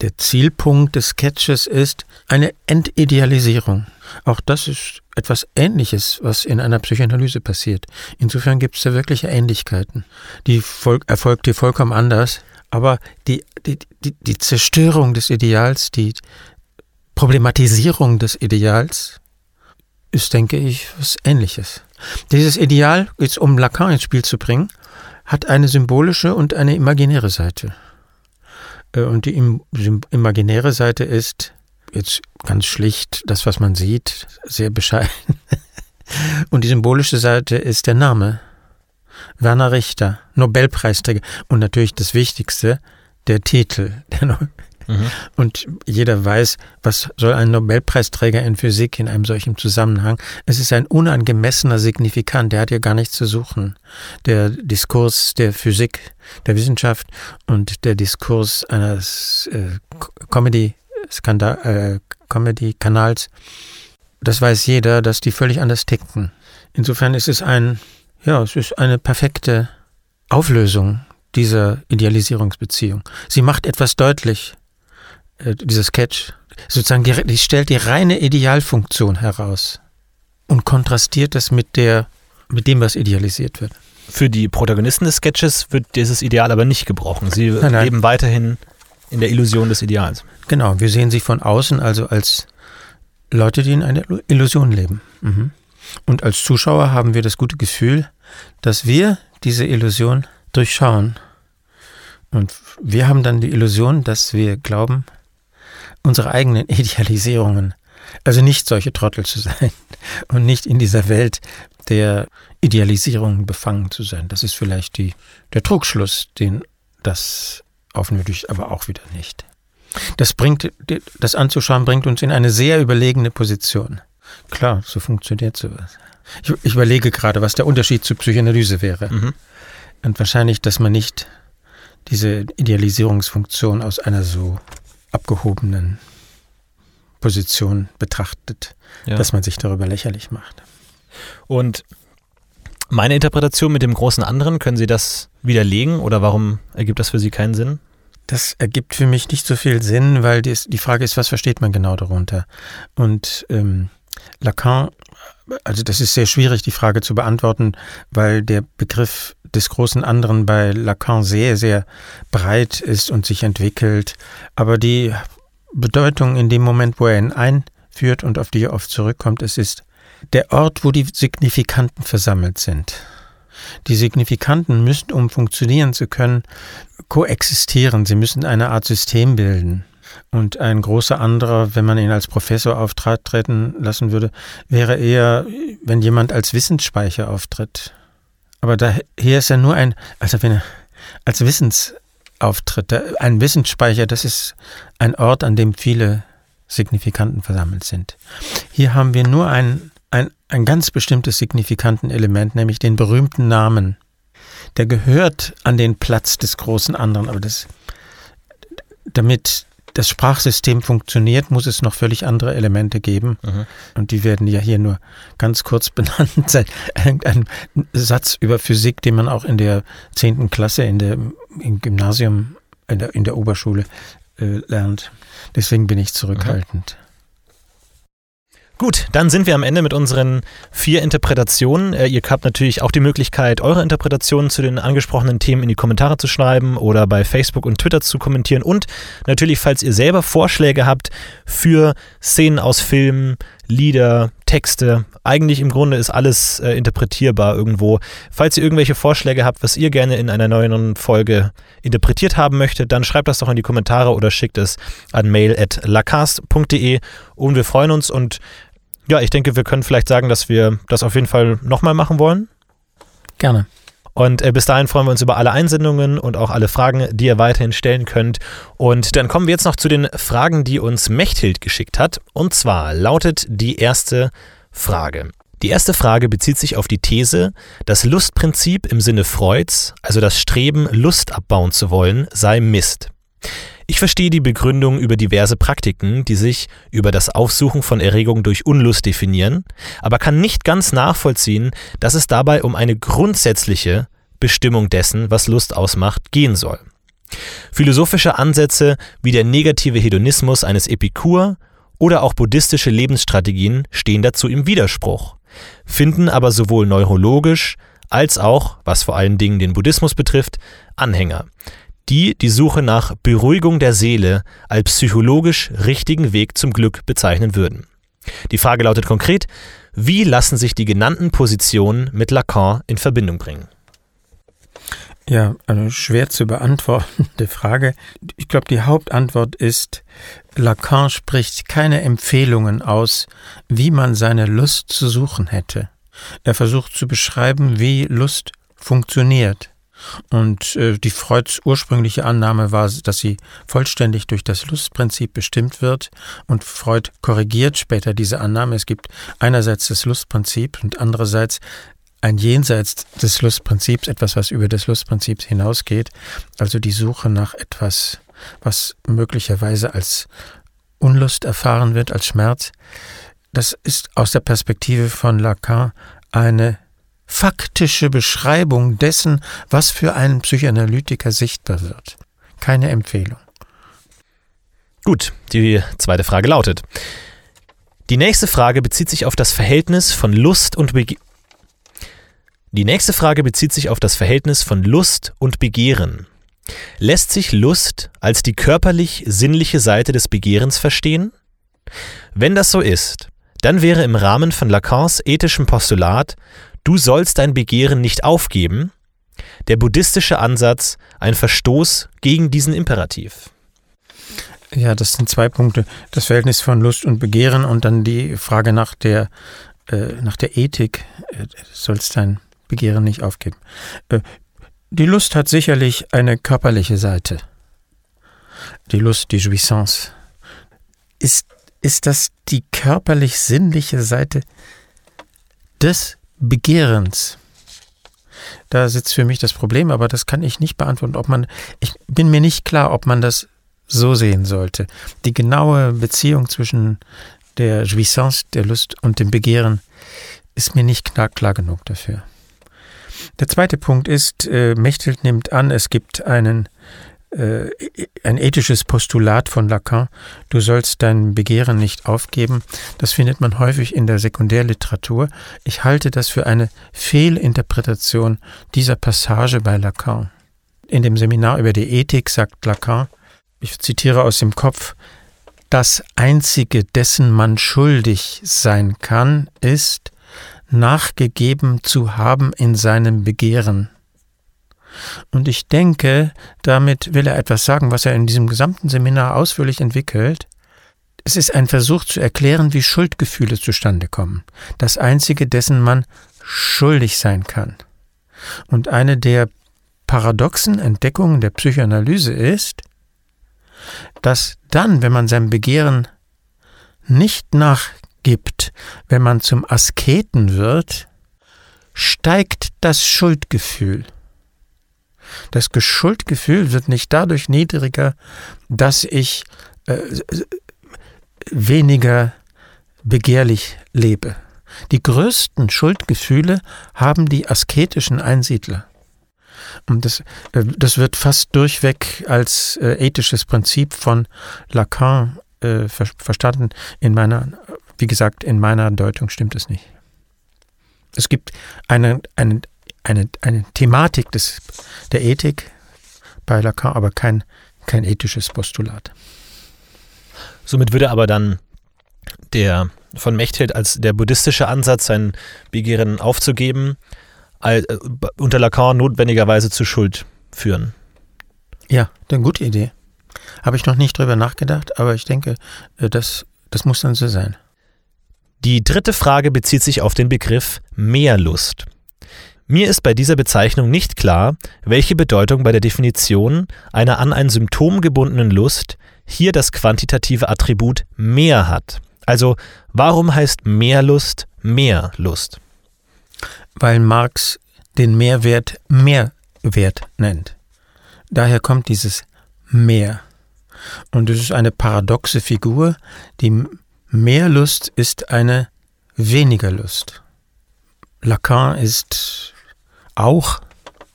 der Zielpunkt des Sketches ist eine Entidealisierung. Auch das ist etwas Ähnliches, was in einer Psychoanalyse passiert. Insofern gibt es da wirkliche Ähnlichkeiten. Die erfolgt hier vollkommen anders. Aber die, die, die, die Zerstörung des Ideals, die Problematisierung des Ideals ist, denke ich, was Ähnliches. Dieses Ideal, jetzt um Lacan ins Spiel zu bringen, hat eine symbolische und eine imaginäre Seite. Äh, und die imaginäre Seite ist jetzt ganz schlicht das, was man sieht, sehr bescheiden. (laughs) Und die symbolische Seite ist der Name. Werner Richter, Nobelpreisträger und natürlich das Wichtigste, der Titel. (laughs) Der mhm. Und jeder weiß, was soll ein Nobelpreisträger in Physik in einem solchen Zusammenhang? Es ist ein unangemessener Signifikant, der hat ja gar nichts zu suchen. Der Diskurs der Physik, der Wissenschaft und der Diskurs eines äh, Comedy-Kanals, äh, Comedy das weiß jeder, dass die völlig anders ticken. Insofern ist es ein ja, es ist eine perfekte Auflösung dieser Idealisierungsbeziehung. Sie macht etwas deutlich, äh, dieser Sketch. Sozusagen, die, die stellt die reine Idealfunktion heraus und kontrastiert das mit, der, mit dem, was idealisiert wird. Für die Protagonisten des Sketches wird dieses Ideal aber nicht gebrochen. Sie Nein, nein. leben weiterhin in der Illusion des Ideals. Genau, wir sehen sie von außen also als Leute, die in einer Illusion leben. Mhm. Und als Zuschauer haben wir das gute Gefühl, dass wir diese Illusion durchschauen. Und wir haben dann die Illusion, dass wir glauben, unsere eigenen Idealisierungen, also nicht solche Trottel zu sein (laughs) und nicht in dieser Welt der Idealisierungen befangen zu sein. Das ist vielleicht die, der Trugschluss, den das aufnötigt, aber auch wieder nicht. Das bringt, das anzuschauen bringt uns in eine sehr überlegene Position. Klar, so funktioniert sowas. Ich, ich überlege gerade, was der Unterschied zur Psychoanalyse wäre. Mhm. Und wahrscheinlich, dass man nicht diese Idealisierungsfunktion aus einer so abgehobenen Position betrachtet, ja. dass man sich darüber lächerlich macht. Und Meine Interpretation mit dem großen anderen, können Sie das widerlegen oder warum ergibt das für Sie keinen Sinn? Das ergibt für mich nicht so viel Sinn, weil die Frage ist, was versteht man genau darunter? Und ähm, Lacan, also das ist sehr schwierig, die Frage zu beantworten, weil der Begriff des großen anderen bei Lacan sehr, sehr breit ist und sich entwickelt. Aber die Bedeutung in dem Moment, wo er ihn einführt und auf die er oft zurückkommt, es ist der Ort, wo die Signifikanten versammelt sind. Die Signifikanten müssen, um funktionieren zu können, koexistieren. Sie müssen eine Art System bilden. Und ein großer anderer, wenn man ihn als Professor auftreten lassen würde, wäre eher, wenn jemand als Wissensspeicher auftritt. Aber daher ist er nur ein, also wenn er als Wissensauftritt, ein Wissensspeicher, das ist ein Ort, an dem viele Signifikanten versammelt sind. Hier haben wir nur ein, ein, ein ganz bestimmtes signifikanten Element, nämlich den berühmten Namen. Der gehört an den Platz des großen anderen, aber das, damit das Sprachsystem funktioniert, muss es noch völlig andere Elemente geben. Mhm. Und die werden ja hier nur ganz kurz (laughs) benannt sein. Ein Satz über Physik, den man auch in der zehnten Klasse in der, im Gymnasium, in der, in der Oberschule äh, lernt. Deswegen bin ich zurückhaltend. Mhm. Gut, dann sind wir am Ende mit unseren vier Interpretationen. Äh, ihr habt natürlich auch die Möglichkeit, eure Interpretationen zu den angesprochenen Themen in die Kommentare zu schreiben oder bei Facebook und Twitter zu kommentieren. Und natürlich, falls ihr selber Vorschläge habt für Szenen aus Filmen, Lieder, Texte, eigentlich im Grunde ist alles äh, interpretierbar irgendwo. Falls ihr irgendwelche Vorschläge habt, was ihr gerne in einer neuen Folge interpretiert haben möchtet, dann schreibt das doch in die Kommentare oder schickt es an mail.lacast.de und wir freuen uns und ja, ich denke, wir können vielleicht sagen, dass wir das auf jeden Fall nochmal machen wollen. Gerne. Und äh, bis dahin freuen wir uns über alle Einsendungen und auch alle Fragen, die ihr weiterhin stellen könnt. Und dann kommen wir jetzt noch zu den Fragen, die uns Mechthild geschickt hat. Und zwar lautet die erste Frage. Die erste Frage bezieht sich auf die These, das Lustprinzip im Sinne Freuds, also das Streben, Lust abbauen zu wollen, sei Mist. Ich verstehe die Begründung über diverse Praktiken, die sich über das Aufsuchen von Erregung durch Unlust definieren, aber kann nicht ganz nachvollziehen, dass es dabei um eine grundsätzliche Bestimmung dessen, was Lust ausmacht, gehen soll. Philosophische Ansätze wie der negative Hedonismus eines Epikur oder auch buddhistische Lebensstrategien stehen dazu im Widerspruch, finden aber sowohl neurologisch als auch, was vor allen Dingen den Buddhismus betrifft, Anhänger die die Suche nach Beruhigung der Seele als psychologisch richtigen Weg zum Glück bezeichnen würden. Die Frage lautet konkret, wie lassen sich die genannten Positionen mit Lacan in Verbindung bringen? Ja, eine schwer zu beantwortende Frage. Ich glaube, die Hauptantwort ist, Lacan spricht keine Empfehlungen aus, wie man seine Lust zu suchen hätte. Er versucht zu beschreiben, wie Lust funktioniert. Und äh, die Freuds ursprüngliche Annahme war, dass sie vollständig durch das Lustprinzip bestimmt wird. Und Freud korrigiert später diese Annahme. Es gibt einerseits das Lustprinzip und andererseits ein Jenseits des Lustprinzips, etwas, was über das Lustprinzip hinausgeht. Also die Suche nach etwas, was möglicherweise als Unlust erfahren wird, als Schmerz. Das ist aus der Perspektive von Lacan eine faktische Beschreibung dessen, was für einen Psychoanalytiker sichtbar wird. Keine Empfehlung. Gut, die zweite Frage lautet. Die nächste Frage bezieht sich auf das Verhältnis von Lust und Begehren. Die nächste Frage bezieht sich auf das Verhältnis von Lust und Begehren. Lässt sich Lust als die körperlich-sinnliche Seite des Begehrens verstehen? Wenn das so ist, dann wäre im Rahmen von Lacans ethischem Postulat Du sollst dein Begehren nicht aufgeben. Der buddhistische Ansatz ein Verstoß gegen diesen Imperativ. Ja, das sind zwei Punkte. Das Verhältnis von Lust und Begehren und dann die Frage nach der, äh, nach der Ethik. Äh, sollst dein Begehren nicht aufgeben. Äh, die Lust hat sicherlich eine körperliche Seite. Die Lust, die Jouissance. Ist, ist das die körperlich-sinnliche Seite des Begehrens. Da sitzt für mich das Problem, aber das kann ich nicht beantworten, ob man, ich bin mir nicht klar, ob man das so sehen sollte. Die genaue Beziehung zwischen der Jouissance, der Lust und dem Begehren ist mir nicht klar, klar genug dafür. Der zweite Punkt ist, äh, Mechthild nimmt an, es gibt einen, äh, ein ethisches Postulat von Lacan, du sollst dein Begehren nicht aufgeben. Das findet man häufig in der Sekundärliteratur. Ich halte das für eine Fehlinterpretation dieser Passage bei Lacan. In dem Seminar über die Ethik sagt Lacan, ich zitiere aus dem Kopf, das Einzige, dessen man schuldig sein kann, ist, nachgegeben zu haben in seinem Begehren. Und ich denke, damit will er etwas sagen, was er in diesem gesamten Seminar ausführlich entwickelt. Es ist ein Versuch zu erklären, wie Schuldgefühle zustande kommen. Das Einzige, dessen man schuldig sein kann. Und eine der paradoxen Entdeckungen der Psychoanalyse ist, dass dann, wenn man seinem Begehren nicht nachgibt, wenn man zum Asketen wird, steigt das Schuldgefühl. Das Schuldgefühl wird nicht dadurch niedriger, dass ich äh, weniger begehrlich lebe. Die größten Schuldgefühle haben die asketischen Einsiedler. Und das, äh, das wird fast durchweg als äh, ethisches Prinzip von Lacan äh, ver verstanden. In meiner, wie gesagt, in meiner Deutung stimmt es nicht. Es gibt eine, eine, eine, eine Thematik des, der Ethik bei Lacan, aber kein, kein ethisches Postulat. Somit würde aber dann der von Mechthild als der buddhistische Ansatz, sein Begehren aufzugeben, äh, unter Lacan notwendigerweise zu Schuld führen. Ja, eine gute Idee. Habe ich noch nicht drüber nachgedacht, aber ich denke, äh, das, das muss dann so sein. Die dritte Frage bezieht sich auf den Begriff Mehrlust. Mir ist bei dieser Bezeichnung nicht klar, welche Bedeutung bei der Definition einer an ein Symptom gebundenen Lust hier das quantitative Attribut mehr hat. Also warum heißt Mehrlust mehr Lust? weil Marx den Mehrwert Mehrwert nennt. Daher kommt dieses Mehr. Und es ist eine paradoxe Figur. Die Mehrlust ist eine weniger Lust. Lacan ist auch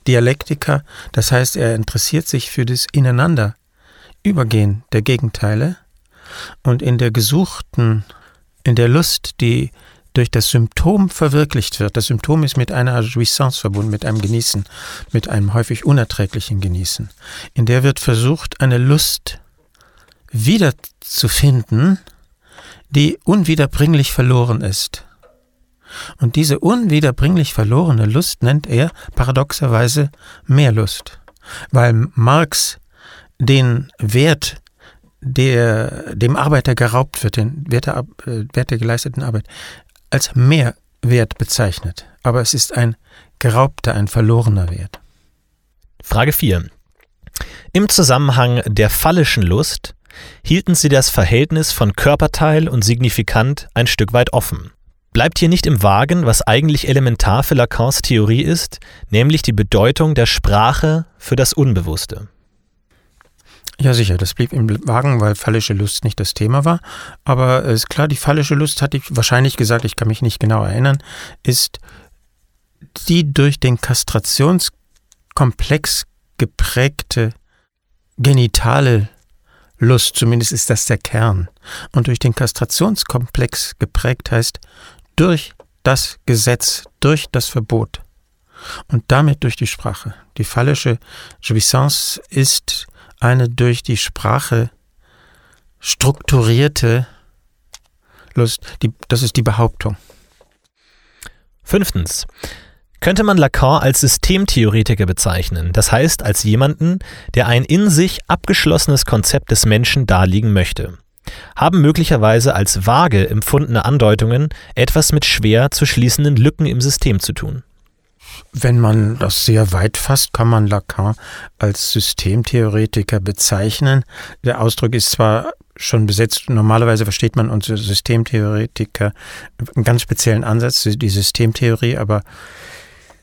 Dialektiker, das heißt, er interessiert sich für das Ineinanderübergehen der Gegenteile und in der gesuchten, in der Lust, die durch das Symptom verwirklicht wird. Das Symptom ist mit einer Jouissance verbunden, mit einem Genießen, mit einem häufig unerträglichen Genießen. In der wird versucht, eine Lust wiederzufinden, die unwiederbringlich verloren ist. Und diese unwiederbringlich verlorene Lust nennt er paradoxerweise Mehrlust, weil Marx den Wert der dem Arbeiter geraubt wird, den Wert der, äh, Wert der geleisteten Arbeit, als Mehrwert bezeichnet, aber es ist ein geraubter, ein verlorener Wert. Frage 4. Im Zusammenhang der phallischen Lust hielten Sie das Verhältnis von Körperteil und Signifikant ein Stück weit offen. Bleibt hier nicht im Wagen, was eigentlich elementar für Lacans Theorie ist, nämlich die Bedeutung der Sprache für das Unbewusste? Ja, sicher, das blieb im Wagen, weil phallische Lust nicht das Thema war. Aber es ist klar, die phallische Lust, hatte ich wahrscheinlich gesagt, ich kann mich nicht genau erinnern, ist die durch den Kastrationskomplex geprägte genitale Lust, zumindest ist das der Kern. Und durch den Kastrationskomplex geprägt heißt durch das Gesetz, durch das Verbot und damit durch die Sprache. Die phallische Jouissance ist eine durch die Sprache strukturierte Lust. Die, das ist die Behauptung. Fünftens. Könnte man Lacan als Systemtheoretiker bezeichnen, das heißt als jemanden, der ein in sich abgeschlossenes Konzept des Menschen darlegen möchte? Haben möglicherweise als vage empfundene Andeutungen etwas mit schwer zu schließenden Lücken im System zu tun? Wenn man das sehr weit fasst, kann man Lacan als Systemtheoretiker bezeichnen. Der Ausdruck ist zwar schon besetzt. Normalerweise versteht man unter Systemtheoretiker einen ganz speziellen Ansatz, die Systemtheorie, aber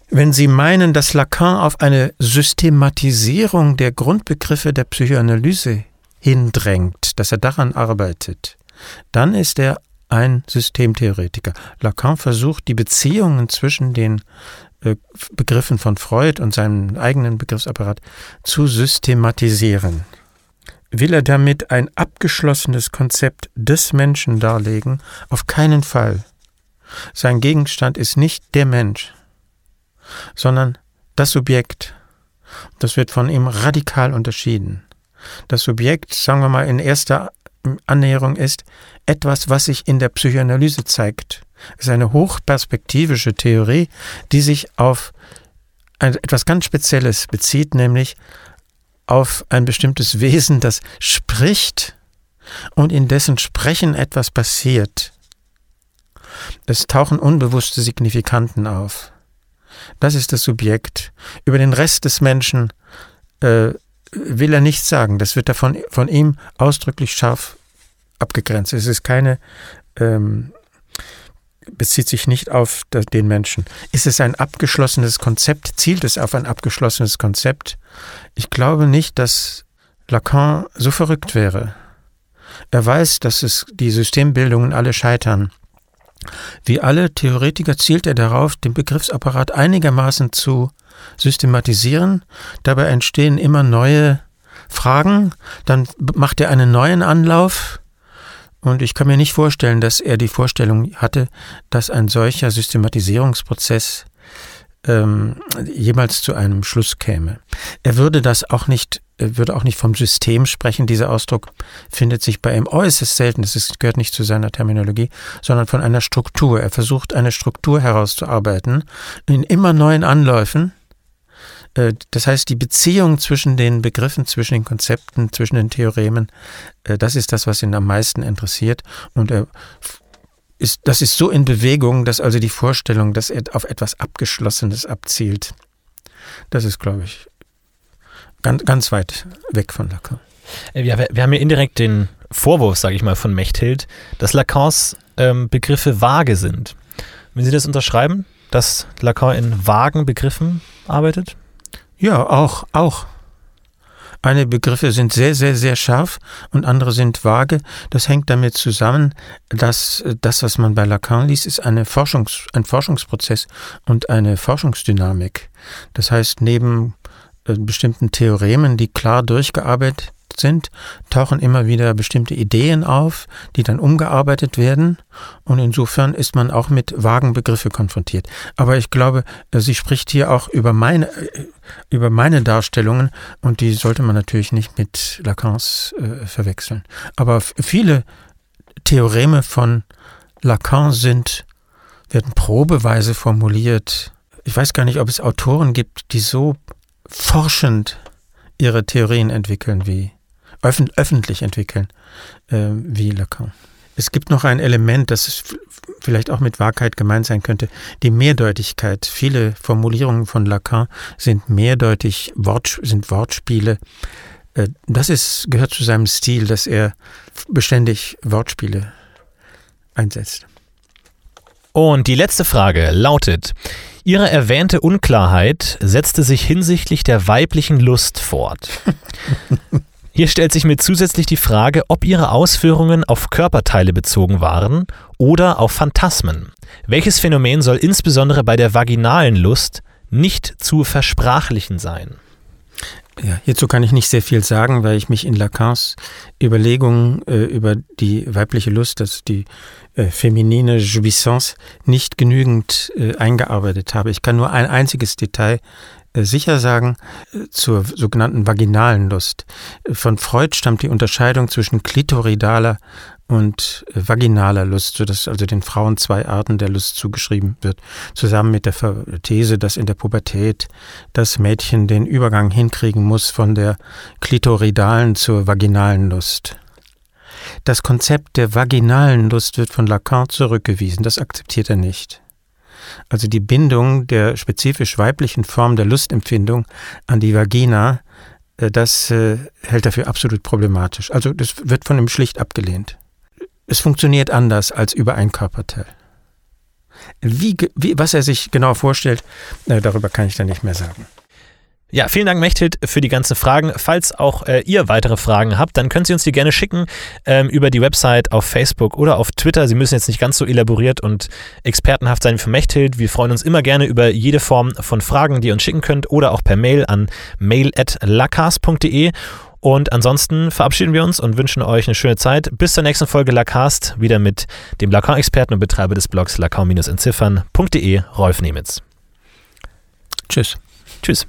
wenn Sie meinen, dass Lacan auf eine Systematisierung der Grundbegriffe der Psychoanalyse hindrängt, dass er daran arbeitet, dann ist er ein Systemtheoretiker. Lacan versucht, die Beziehungen zwischen den äh, Begriffen von Freud und seinem eigenen Begriffsapparat zu systematisieren. Will er damit ein abgeschlossenes Konzept des Menschen darlegen? Auf keinen Fall. Sein Gegenstand ist nicht der Mensch, sondern das Subjekt. Das wird von ihm radikal unterschieden. Das Subjekt, sagen wir mal, in erster Annäherung ist etwas, was sich in der Psychoanalyse zeigt. Es ist eine hochperspektivische Theorie, die sich auf etwas ganz Spezielles bezieht, nämlich auf ein bestimmtes Wesen, das spricht und in dessen Sprechen etwas passiert. Es tauchen unbewusste Signifikanten auf. Das ist das Subjekt. Über den Rest des Menschen äh, will er nichts sagen. Das wird davon von ihm ausdrücklich scharf abgegrenzt. Es ist keine, ähm, bezieht sich nicht auf den Menschen. Ist es ein abgeschlossenes Konzept? Zielt es auf ein abgeschlossenes Konzept? Ich glaube nicht, dass Lacan so verrückt wäre. Er weiß, dass es die Systembildungen alle scheitern. Wie alle Theoretiker zielt er darauf, den Begriffsapparat einigermaßen zu systematisieren. Dabei entstehen immer neue Fragen. Dann macht er einen neuen Anlauf. Und ich kann mir nicht vorstellen, dass er die Vorstellung hatte, dass ein solcher Systematisierungsprozess ähm, jemals zu einem Schluss käme. Er würde das auch nicht, würde auch nicht vom System sprechen. Dieser Ausdruck findet sich bei ihm äußerst selten. Das ist, gehört nicht zu seiner Terminologie, sondern von einer Struktur. Er versucht eine Struktur herauszuarbeiten in immer neuen Anläufen. Äh, das heißt, die Beziehung zwischen den Begriffen, zwischen den Konzepten, zwischen den Theoremen, äh, das ist das, was ihn am meisten interessiert. Und er ist, das ist so in Bewegung, dass also die Vorstellung, dass er auf etwas Abgeschlossenes abzielt, das ist, glaube ich, ganz, ganz weit weg von Lacan. Äh, ja, wir, wir haben ja indirekt den Vorwurf, sage ich mal, von Mechthild, dass Lacans ähm, Begriffe vage sind. Wenn Sie das unterschreiben, dass Lacan in vagen Begriffen arbeitet? Ja, auch, auch. Eine Begriffe sind sehr, sehr, sehr scharf und andere sind vage. Das hängt damit zusammen, dass das, was man bei Lacan liest, ist eine Forschungs-, ein Forschungsprozess und eine Forschungsdynamik. Das heißt, neben äh, bestimmten Theoremen, die klar durchgearbeitet sind, tauchen immer wieder bestimmte Ideen auf, die dann umgearbeitet werden. Und insofern ist man auch mit vagen Begriffe konfrontiert. Aber ich glaube, äh, sie spricht hier auch über meine, äh, über meine Darstellungen und die sollte man natürlich nicht mit Lacans äh, verwechseln. Aber viele Theoreme von Lacan sind, werden probeweise formuliert. Ich weiß gar nicht, ob es Autoren gibt, die so forschend ihre Theorien entwickeln wie öffentlich entwickeln, äh, wie Lacan. Es gibt noch ein Element, das vielleicht auch mit Wahrheit gemeint sein könnte, die Mehrdeutigkeit. Viele Formulierungen von Lacan sind mehrdeutig, Wort, sind Wortspiele. Äh, das ist, gehört zu seinem Stil, dass er beständig Wortspiele einsetzt. Und die letzte Frage lautet, Ihre erwähnte Unklarheit setzte sich hinsichtlich der weiblichen Lust fort. (laughs) Hier stellt sich mir zusätzlich die Frage, ob Ihre Ausführungen auf Körperteile bezogen waren oder auf Phantasmen. Welches Phänomen soll insbesondere bei der vaginalen Lust nicht zu versprachlichen sein? Ja, hierzu kann ich nicht sehr viel sagen, weil ich mich in Lacans Überlegungen äh, über die weibliche Lust, das die äh, feminine Jouissance, nicht genügend äh, eingearbeitet habe. Ich kann nur ein einziges Detail äh, sicher sagen, äh, zur sogenannten vaginalen Lust. Von Freud stammt die Unterscheidung zwischen klitoridaler und äh, vaginaler Lust, sodass also den Frauen zwei Arten der Lust zugeschrieben wird, zusammen mit der These, dass in der Pubertät das Mädchen den Übergang hinkriegen muss von der klitoridalen zur vaginalen Lust. Das Konzept der vaginalen Lust wird von Lacan zurückgewiesen, das akzeptiert er nicht. Also die Bindung der spezifisch weiblichen Form der Lustempfindung an die Vagina, äh, das äh, hält er für absolut problematisch. Also das wird von ihm schlicht abgelehnt. Es funktioniert anders als über ein Körperteil. Wie, wie, was er sich genau vorstellt, darüber kann ich dann nicht mehr sagen. Ja, vielen Dank, Mechthild, für die ganzen Fragen. Falls auch äh, ihr weitere Fragen habt, dann könnt ihr uns die gerne schicken ähm, über die Website auf Facebook oder auf Twitter. Sie müssen jetzt nicht ganz so elaboriert und expertenhaft sein für Mechthild. Wir freuen uns immer gerne über jede Form von Fragen, die ihr uns schicken könnt oder auch per Mail an mail.lacast.de. Und ansonsten verabschieden wir uns und wünschen euch eine schöne Zeit. Bis zur nächsten Folge Lacast, wieder mit dem Lacan-Experten und Betreiber des Blogs lacan-entziffern.de, Rolf Nemitz. Tschüss. Tschüss.